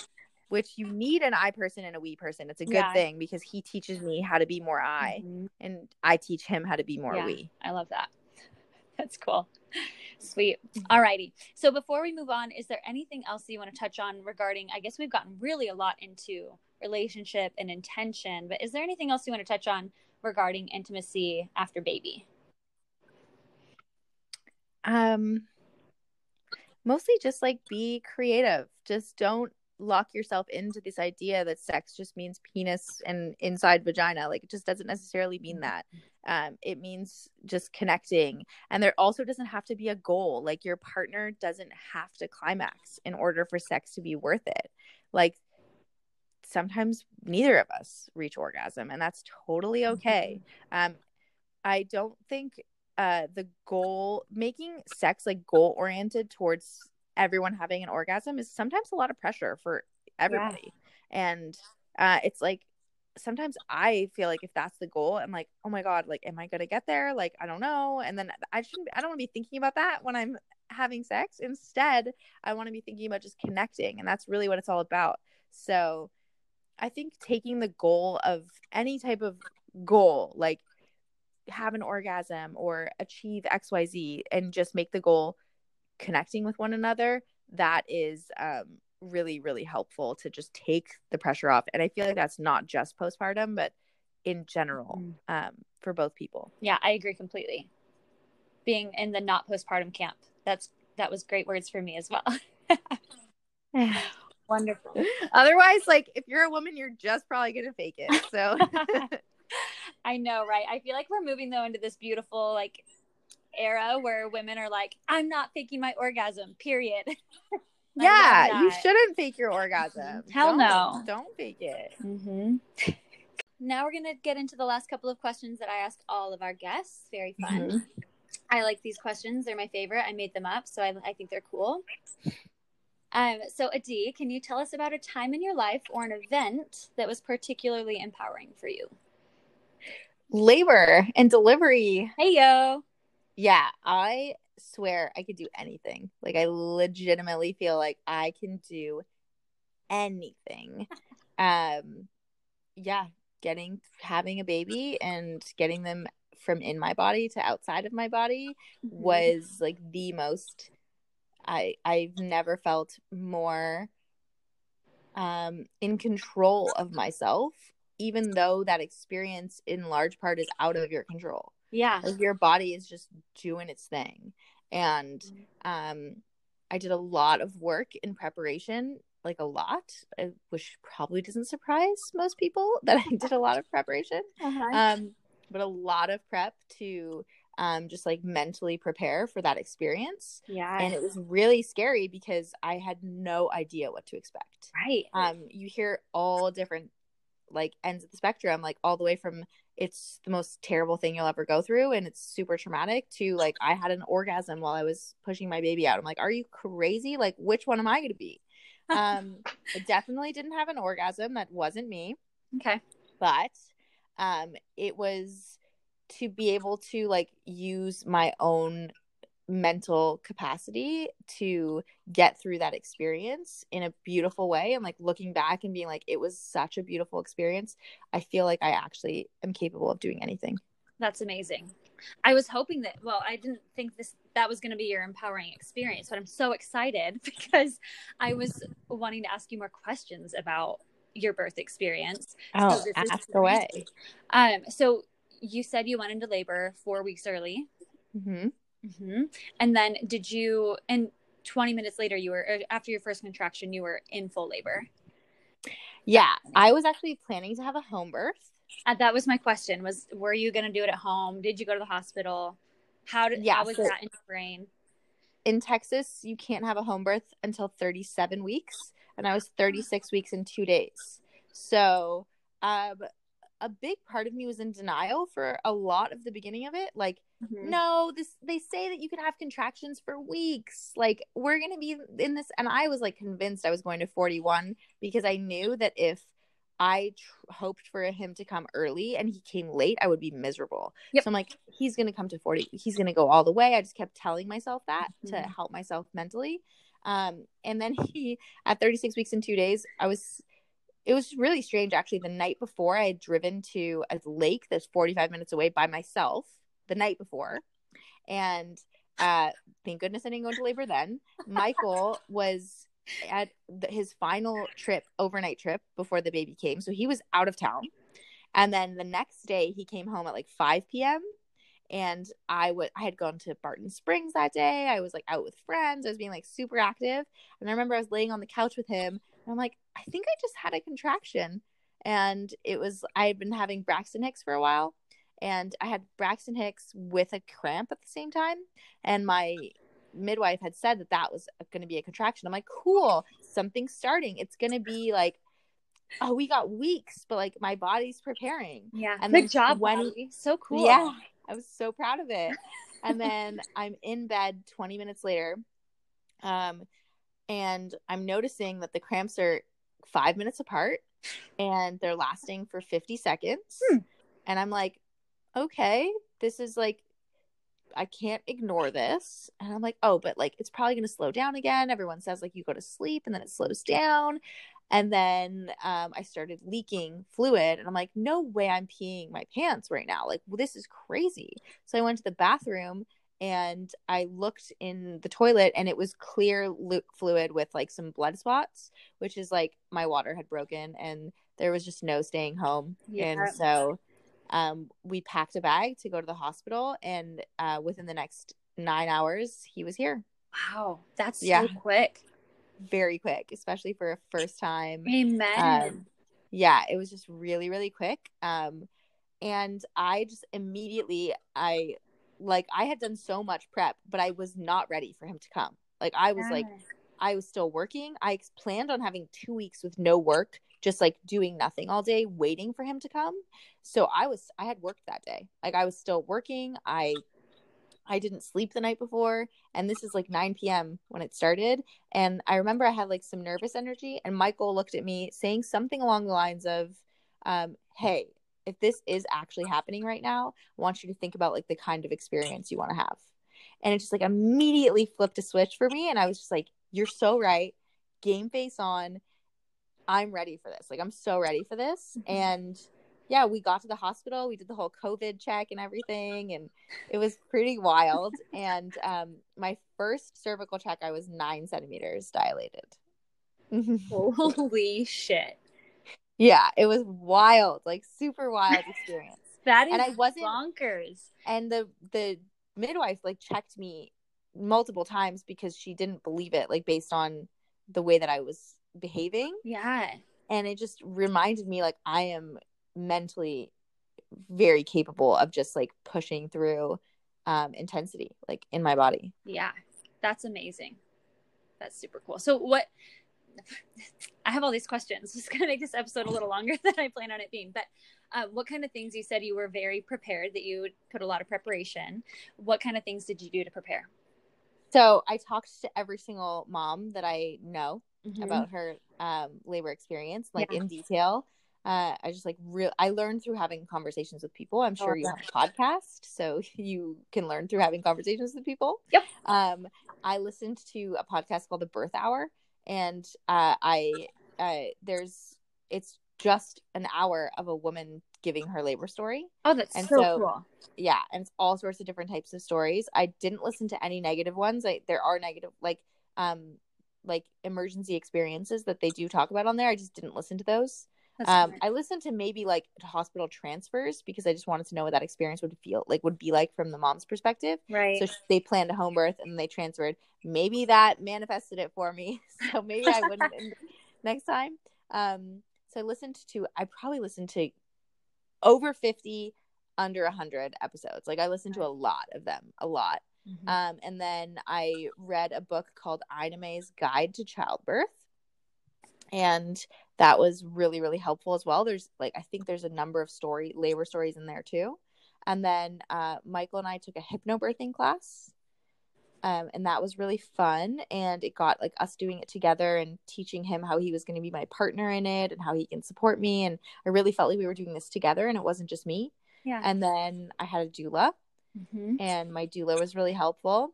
Speaker 2: which you need an I person and a we person. It's a good yeah. thing because he teaches me how to be more I, mm-hmm. and I teach him how to be more yeah, we.
Speaker 1: I love that. That's cool. Sweet. All righty. So before we move on, is there anything else that you want to touch on regarding? I guess we've gotten really a lot into relationship and intention, but is there anything else you want to touch on regarding intimacy after baby?
Speaker 2: Um, mostly just like be creative. Just don't lock yourself into this idea that sex just means penis and inside vagina. Like it just doesn't necessarily mean that. Um, it means just connecting. And there also doesn't have to be a goal. Like your partner doesn't have to climax in order for sex to be worth it. Like sometimes neither of us reach orgasm, and that's totally mm-hmm. okay. Um, I don't think uh, the goal making sex like goal oriented towards everyone having an orgasm is sometimes a lot of pressure for everybody. Yeah. And uh, it's like sometimes I feel like if that's the goal, I'm like, oh my God, like, am I going to get there? Like, I don't know. And then I shouldn't, I don't want to be thinking about that when I'm having sex. Instead, I want to be thinking about just connecting. And that's really what it's all about. So I think taking the goal of any type of goal, like have an orgasm or achieve XYZ, and just make the goal connecting with one another, that is um, really, really helpful to just take the pressure off. And I feel like that's not just postpartum, but in general mm-hmm. um, for both people.
Speaker 1: Yeah, I agree completely. Being in the not postpartum camp, that's that was great words for me as well. Wonderful.
Speaker 2: Otherwise, like if you're a woman, you're just probably gonna fake it. So
Speaker 1: I know, right? I feel like we're moving though into this beautiful, like era where women are like, I'm not faking my orgasm, period.
Speaker 2: yeah, you shouldn't fake your orgasm.
Speaker 1: Hell don't, no.
Speaker 2: Don't fake it.
Speaker 1: Mm-hmm. now we're going to get into the last couple of questions that I ask all of our guests. Very fun. Mm-hmm. I like these questions. They're my favorite. I made them up, so I, I think they're cool. Um, so, Adee, can you tell us about a time in your life or an event that was particularly empowering for you?
Speaker 2: Labor and delivery.
Speaker 1: Hey, yo.
Speaker 2: Yeah, I swear I could do anything. Like I legitimately feel like I can do anything. um yeah, getting having a baby and getting them from in my body to outside of my body mm-hmm. was like the most I I've never felt more um in control of myself even though that experience in large part is out of your control.
Speaker 1: Yeah.
Speaker 2: Like your body is just doing its thing. And mm-hmm. um I did a lot of work in preparation, like a lot, uh, which probably doesn't surprise most people that I did a lot of preparation. Uh-huh. Um but a lot of prep to um, just like mentally prepare for that experience.
Speaker 1: Yeah.
Speaker 2: And it was really scary because I had no idea what to expect.
Speaker 1: right.
Speaker 2: Um, you hear all different like ends of the spectrum, like all the way from it's the most terrible thing you'll ever go through and it's super traumatic to like I had an orgasm while I was pushing my baby out. I'm like, are you crazy? Like, which one am I going to be? Um, I definitely didn't have an orgasm. That wasn't me
Speaker 1: okay.
Speaker 2: but um it was to be able to like use my own mental capacity to get through that experience in a beautiful way and like looking back and being like it was such a beautiful experience i feel like i actually am capable of doing anything
Speaker 1: That's amazing. I was hoping that well, I didn't think this that was going to be your empowering experience, but I'm so excited because I was wanting to ask you more questions about your birth experience.
Speaker 2: oh
Speaker 1: is
Speaker 2: ask away
Speaker 1: Um so you said you went into labor 4 weeks early.
Speaker 2: hmm
Speaker 1: hmm And then did you and 20 minutes later you were after your first contraction you were in full labor.
Speaker 2: yeah i was actually planning to have a home birth
Speaker 1: Uh, that was my question was were you going to do it at home? Did you go to the hospital? How did
Speaker 2: Yeah,
Speaker 1: how was
Speaker 2: so-
Speaker 1: that in your brain?
Speaker 2: in texas you can't have a home birth until 37 weeks and i was 36 weeks in two days so um a big part of me was in denial for a lot of the beginning of it like
Speaker 1: Mhm.
Speaker 2: no this they say that you can have contractions for weeks like we're gonna be in this and i was like convinced i was going to 41 because i knew that if i tr- hoped for him to come early and he came late i would be miserable
Speaker 1: Yep.
Speaker 2: so i'm like he's gonna come to 40 he's gonna go all the way i just kept telling myself that to
Speaker 1: Mhm.
Speaker 2: help myself mentally um and then he at 36 weeks and two days i was it was really strange actually the night before i had driven to a lake that's 45 minutes away by myself the night before. And uh thank goodness i didn't go into labor then. Michael was at the, his final trip overnight trip before the baby came. So he was out of town. And then the next day he came home at like 5 p.m and i would i had gone to barton springs that day. I was like out with friends. I was being like super active. And i remember i was laying on the couch with him and i'm like i think i just had a contraction and it was i had been having braxton hicks for a while and i had braxton hicks with a cramp at the same time and my midwife had said that that was going to be a contraction i'm like cool something's starting it's going to be like oh we got weeks but like my body's preparing
Speaker 1: Yeah.
Speaker 2: And
Speaker 1: Good job,
Speaker 2: when-
Speaker 1: Bobby. So cool.
Speaker 2: yeah, I was so proud of it. And then I'm in bed 20 minutes later. Um, and I'm noticing that the cramps are five minutes apart and they're lasting for 50 seconds.
Speaker 1: Hmm.
Speaker 2: And I'm like, okay, this is like, I can't ignore this. And I'm like, oh, but like, it's probably going to slow down again. Everyone says like you go to sleep and then it slows down. And then um, I started leaking fluid, and I'm like, no way I'm peeing my pants right now. Like, well, this is crazy. So I went to the bathroom and I looked in the toilet, and it was clear lu- fluid with like some blood spots, which is like my water had broken, and there was just no staying home.
Speaker 1: Yeah.
Speaker 2: And so um, we packed a bag to go to the hospital, and uh, within the next nine hours, he was here.
Speaker 1: Wow. That's
Speaker 2: Yeah.
Speaker 1: so quick.
Speaker 2: Very quick, especially for a first time
Speaker 1: Amen.
Speaker 2: um, yeah it was just really really quick um and i just immediately i like i had done so much prep but i was not ready for him to come. Like i was like i was still working. I planned on having two weeks with no work just like doing nothing all day waiting for him to come. So i was i had worked that day. Like i was still working. I i didn't sleep the night before. And this is like 9 p.m when it started. And i remember i had like some nervous energy and michael looked at me saying something along the lines of um, hey if this is actually happening right now i want you to think about like the kind of experience you want to have. And it just like immediately flipped a switch for me and i was just like you're so right. Game face on. I'm ready for this. Like i'm so ready for this. And yeah we got to the hospital. We did the whole covid check and everything and it was pretty wild. And um my first cervical check i was nine centimeters dilated.
Speaker 1: Holy shit.
Speaker 2: Yeah it was wild like super wild experience
Speaker 1: That is
Speaker 2: And I wasn't-
Speaker 1: bonkers.
Speaker 2: and the the midwife like checked me multiple times because she didn't believe it like based on the way that i was behaving
Speaker 1: Yeah.
Speaker 2: and it just reminded me like i am mentally very capable of just like pushing through um, intensity, like in my body.
Speaker 1: Yeah, that's amazing. That's super cool. So, what I have all these questions. It's going to make this episode a little longer than I plan on it being. But uh, what kind of things you said you were very prepared, that you put a lot of preparation. What kind of things did you do to prepare?
Speaker 2: So I talked to every single mom that I know mm-hmm. about her um, labor experience, like yeah. in detail. Uh, I just like real. I learned through having conversations with people. I'm sure you have a podcast, so you can learn through having conversations with people.
Speaker 1: Yep.
Speaker 2: Um, I listened to a podcast called The Birth Hour, and uh, I uh, there's it's just an hour of a woman giving her labor story.
Speaker 1: Oh, that's and so, so cool.
Speaker 2: Yeah, and it's all sorts of different types of stories. I didn't listen to any negative ones. Like there are negative, like um, like emergency experiences that they do talk about on there. I just didn't listen to those. Um, I listened to maybe like hospital transfers because I just wanted to know what that experience would feel like, would be like from the mom's perspective.
Speaker 1: Right.
Speaker 2: So they planned a home birth and they transferred. Maybe that manifested it for me. So maybe I wouldn't next time. Um, so I listened to, I probably listened to over 50, under 100 episodes. Like I listened to a lot of them, a lot. Mm-hmm. Um, and then I read a book called Ina May's Guide to Childbirth and that was really really helpful as well. There's like i think there's a number of story labor stories in there too. And then uh, michael and i took a hypnobirthing class um, and that was really fun. And it got like us doing it together and teaching him how he was going to be my partner in it and how he can support me. And i really felt like we were doing this together and it wasn't just me.
Speaker 1: Yeah.
Speaker 2: And then i had a doula mm-hmm. and my doula was really helpful.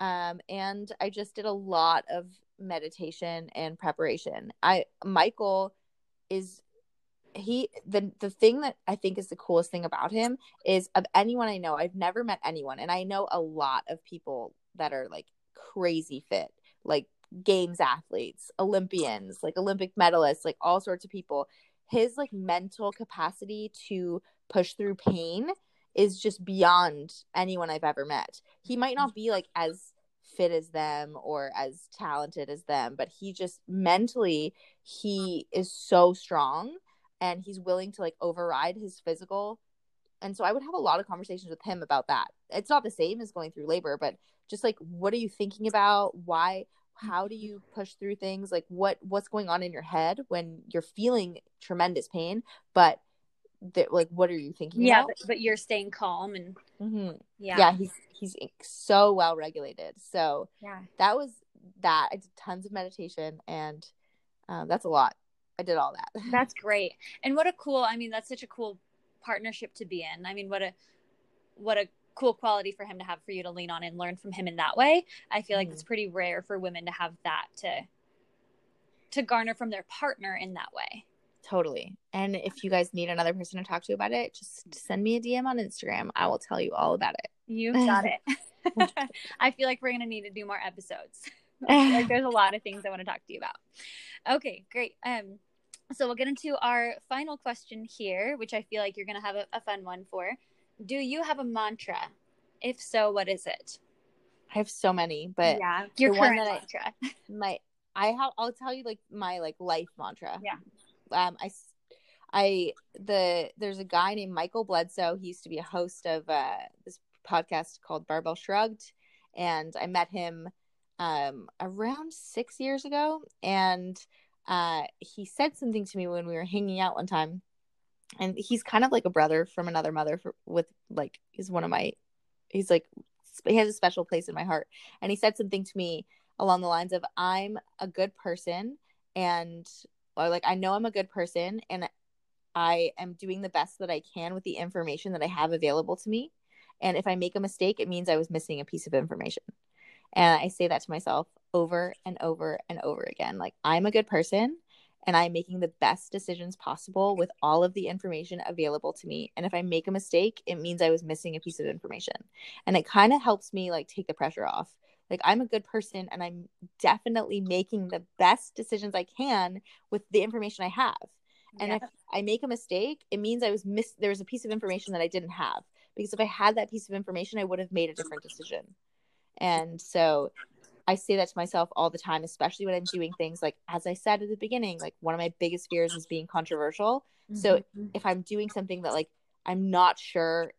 Speaker 2: Um, and i just did a lot of meditation and preparation. I Michael is he the the thing that I think is the coolest thing about him is of anyone I know, I've never met anyone and I know a lot of people that are like crazy fit, like games athletes, Olympians, like Olympic medalists, like all sorts of people. His like mental capacity to push through pain is just beyond anyone I've ever met. He might not be like as fit as them or as talented as them but he just mentally he is so strong and he's willing to like override his physical. And so i would have a lot of conversations with him about that. It's not the same as going through labor but just like what are you thinking about? Why how do you push through things? Like what what's going on in your head when you're feeling tremendous pain but that like what are you thinking
Speaker 1: yeah
Speaker 2: but,
Speaker 1: but, you're staying calm and
Speaker 2: mm-hmm. yeah. Yeah he's he's so well regulated. So
Speaker 1: yeah.
Speaker 2: that was that. I did tons of meditation and um, that's a lot. I did all that.
Speaker 1: That's great. And what a cool i mean that's such a cool partnership to be in. I mean what a what a cool quality for him to have for you to lean on and learn from him in that way. I feel like mm-hmm. it's pretty rare for women to have that to to garner from their partner in that way
Speaker 2: Totally. And if you guys need another person to talk to about it, just send me a DM on Instagram. I will tell you all about it.
Speaker 1: You got it. I feel like we're going to need to do more episodes. like there's a lot of things I want to talk to you about. Okay, great. Um so we'll get into our final question here, which I feel like you're going to have a, a fun one for. Do you have a mantra? If so, what is it?
Speaker 2: I have so many, but
Speaker 1: yeah, your current mantra.
Speaker 2: I, my I have I'll tell you like my like life mantra.
Speaker 1: Yeah
Speaker 2: um, I, I, the there's a guy named Michael Bledsoe. He used to be a host of uh, this podcast called Barbell Shrugged, and I met him um, around six years ago, and uh, he said something to me when we were hanging out one time, and he's kind of like a brother from another mother for, with like he's one of my, he's like he has a special place in my heart, and he said something to me along the lines of I'm a good person and or like I know I'm a good person and I am doing the best that I can with the information that I have available to me. And if I make a mistake, it means I was missing a piece of information. And I say that to myself over and over and over again. Like, I'm a good person and I'm making the best decisions possible with all of the information available to me. And if I make a mistake, it means I was missing a piece of information. And it kind of helps me like take the pressure off like i'm a good person and i'm definitely making the best decisions i can with the information i have and yeah. if i make a mistake it means i was miss there was a piece of information that i didn't have because if i had that piece of information i would have made a different decision and so i say that to myself all the time especially when i'm doing things like as i said at the beginning like one of my biggest fears is being controversial mm-hmm. so if i'm doing something that like i'm not sure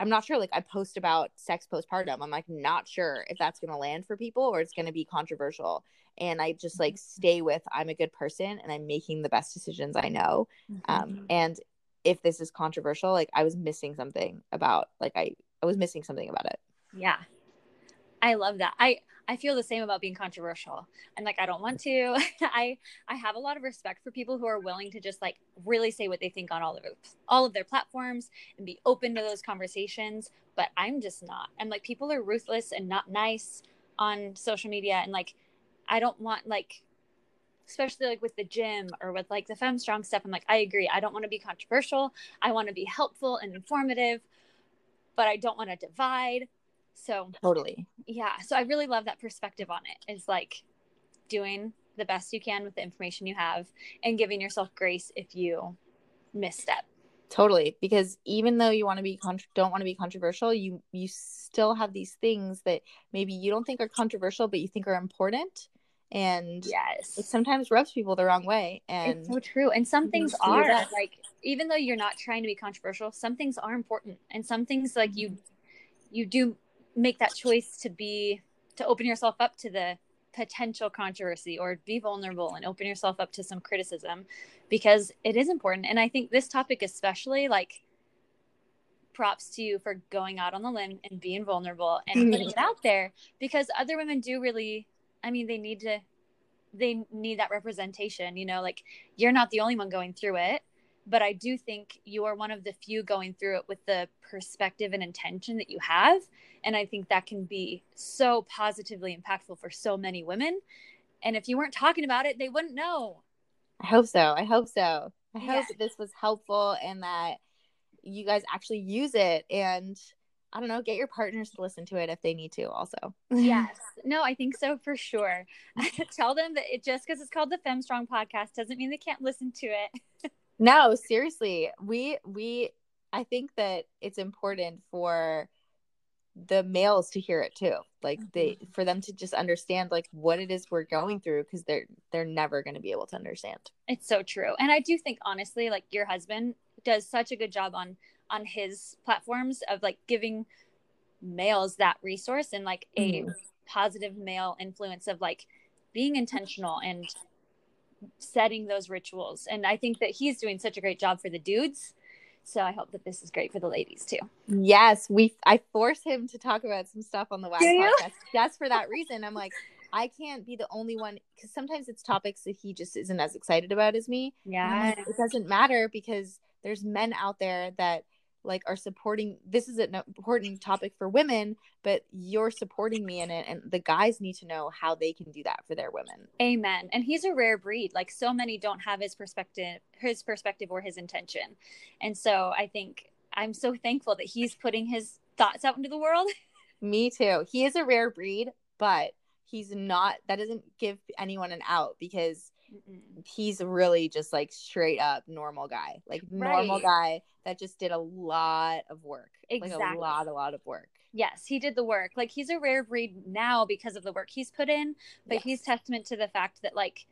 Speaker 2: I'm not sure. Like I post about sex postpartum. I'm like not sure if that's gonna land for people or it's gonna be controversial. And I just like
Speaker 1: Mm-hmm.
Speaker 2: stay with I'm a good person and I'm making the best decisions I know.
Speaker 1: Mm-hmm.
Speaker 2: Um, and if this is controversial, like I was missing something about like I I was missing something about it.
Speaker 1: Yeah. I love that. I I feel the same about being controversial. And like I don't want to. I I have a lot of respect for people who are willing to just like really say what they think on all of all of their platforms and be open to those conversations, but I'm just not. I'm like people are ruthless and not nice on social media and like I don't want like especially like with the gym or with like the fem strong stuff i'm like i agree i don't want to be controversial i want to be helpful and informative but i don't want to divide so
Speaker 2: Totally.
Speaker 1: yeah so i really love that perspective on it is like doing the best you can with the information you have and giving yourself grace if you misstep
Speaker 2: Totally. Because even though you want to be con- don't want to be controversial, you you still have these things that maybe you don't think are controversial, but you think are important. And
Speaker 1: yes
Speaker 2: it sometimes rubs people the wrong way. And
Speaker 1: it's so true and some things
Speaker 2: just do your
Speaker 1: are
Speaker 2: best.
Speaker 1: like even though you're not trying to be controversial some things are important and some things like you you do make that choice to be to open yourself up to the potential controversy or be vulnerable and open yourself up to some criticism because it is important. And i think this topic especially like props to you for going out on the limb and being vulnerable and mm-hmm. putting it out there because other women do really i mean they need to they need that representation you know like you're not the only one going through it but i do think you are one of the few going through it with the perspective and intention that you have and i think that can be so positively impactful for so many women and if you weren't talking about it they wouldn't know
Speaker 2: I hope so. I hope so. I hope
Speaker 1: Yeah.
Speaker 2: that this was helpful and that you guys actually use it and I don't know, get your partners to listen to it if they need to also.
Speaker 1: yes no i think so for sure tell them that it just because it's called the fem strong podcast doesn't mean they can't listen to it
Speaker 2: No, seriously. We we I think that it's important for the males to hear it too. Like they for them to just understand like what it is we're going through because they're they're never going to be able to understand.
Speaker 1: It's so true. And I do think honestly, like your husband does such a good job on on his platforms of like giving males that resource and like a
Speaker 2: Mhm.
Speaker 1: positive male influence of like being intentional and setting those rituals. And I think that he's doing such a great job for the dudes. So I hope that this is great for the ladies too.
Speaker 2: Yes, we I force him to talk about some stuff on the
Speaker 1: Do
Speaker 2: podcast just for that reason. I'm like I can't be the only one because sometimes it's topics that he just isn't as excited about as me.
Speaker 1: Yeah.
Speaker 2: like, it doesn't matter because there's men out there that like are supporting this is an important topic for women but you're supporting me in it and the guys need to know how they can do that for their women
Speaker 1: Amen. And he's a rare breed. Like so many don't have his perspective, his perspective or his intention. And so I think I'm so thankful that he's putting his thoughts out into the world.
Speaker 2: me too he is a rare breed but he's not that doesn't give anyone an out because he's really just like straight up normal guy like normal
Speaker 1: Right.
Speaker 2: guy that just did a lot of work like a lot a lot of work
Speaker 1: Yes, he did the work. Like he's a rare breed now because of the work he's put in, but
Speaker 2: Yes.
Speaker 1: he's testament to the fact that like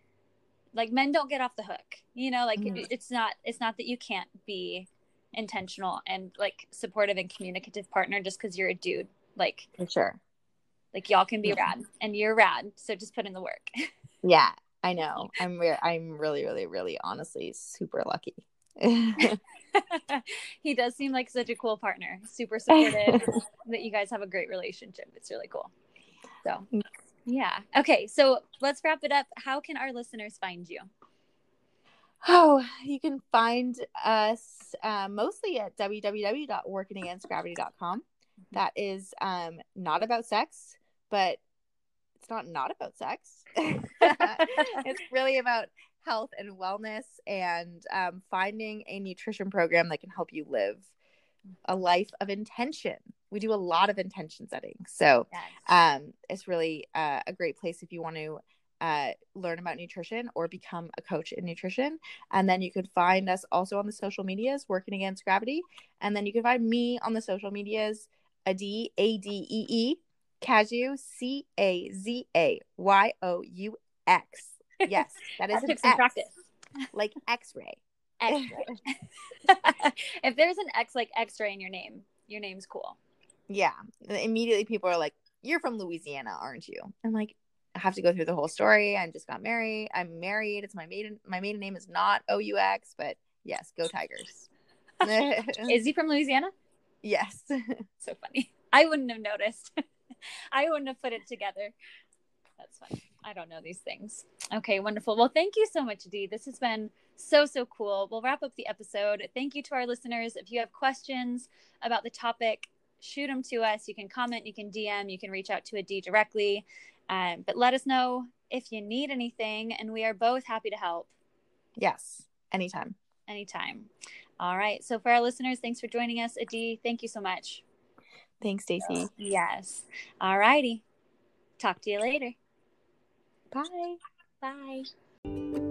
Speaker 1: like men don't get off the hook. You know, like
Speaker 2: Mhm.
Speaker 1: it- it's not it's not that you can't be intentional and like supportive and communicative partner just cuz you're a dude. Like
Speaker 2: for sure
Speaker 1: like y'all can be
Speaker 2: Yeah.
Speaker 1: rad and you're rad, so just put in the work.
Speaker 2: Yeah, I know. I'm re- I'm really, really, really, honestly, super lucky.
Speaker 1: he does seem like such a cool partner. Super supportive. that you guys have a great relationship. It's really cool. So, yeah. Okay, so let's wrap it up. How can our listeners find you?
Speaker 2: oh, you can find us uh, mostly at www.workingagainstgravity.com. That is um, not about sex, but it's not not about sex. it's really about health and wellness and um, finding a nutrition program that can help you live a life of intention. We do a lot of intention setting. So,
Speaker 1: Yes.
Speaker 2: um, it's really uh, a great place if you want to uh, learn about nutrition or become a coach in nutrition. And then you could find us also on the social medias, Working Against Gravity. And then you can find me on the social medias, Adee, A D E E, Cazayoux, C A Z A Y O U X. Yes, that is
Speaker 1: That
Speaker 2: an X,
Speaker 1: practice.
Speaker 2: like X ray.
Speaker 1: X-ray. if there's an X like X-ray in your name, your name's cool.
Speaker 2: Yeah. Immediately people are like, You're from Louisiana, aren't you? I'm like, I have to go through the whole story. I just got married. I'm married. It's my maiden my maiden name is not O U X, but yes, go Tigers.
Speaker 1: is he from Louisiana?
Speaker 2: Yes.
Speaker 1: so funny. I wouldn't have noticed. I wouldn't have put it together. That's fun. I don't know these things. Okay, wonderful. Well, thank you so much, Dee. This has been so, so cool. We'll wrap up the episode. Thank you to our listeners. If you have questions about the topic, shoot them to us. You can comment, you can DM, you can reach out to Dee directly. Um, but let us know if you need anything, and we are both happy to help.
Speaker 2: Yes, anytime.
Speaker 1: Anytime. All right. So, for our listeners, thanks for joining us. Adee, thank you so much.
Speaker 2: Thanks, Stacy.
Speaker 1: Yes. All righty. Talk to you later.
Speaker 2: Bye.
Speaker 1: Bye.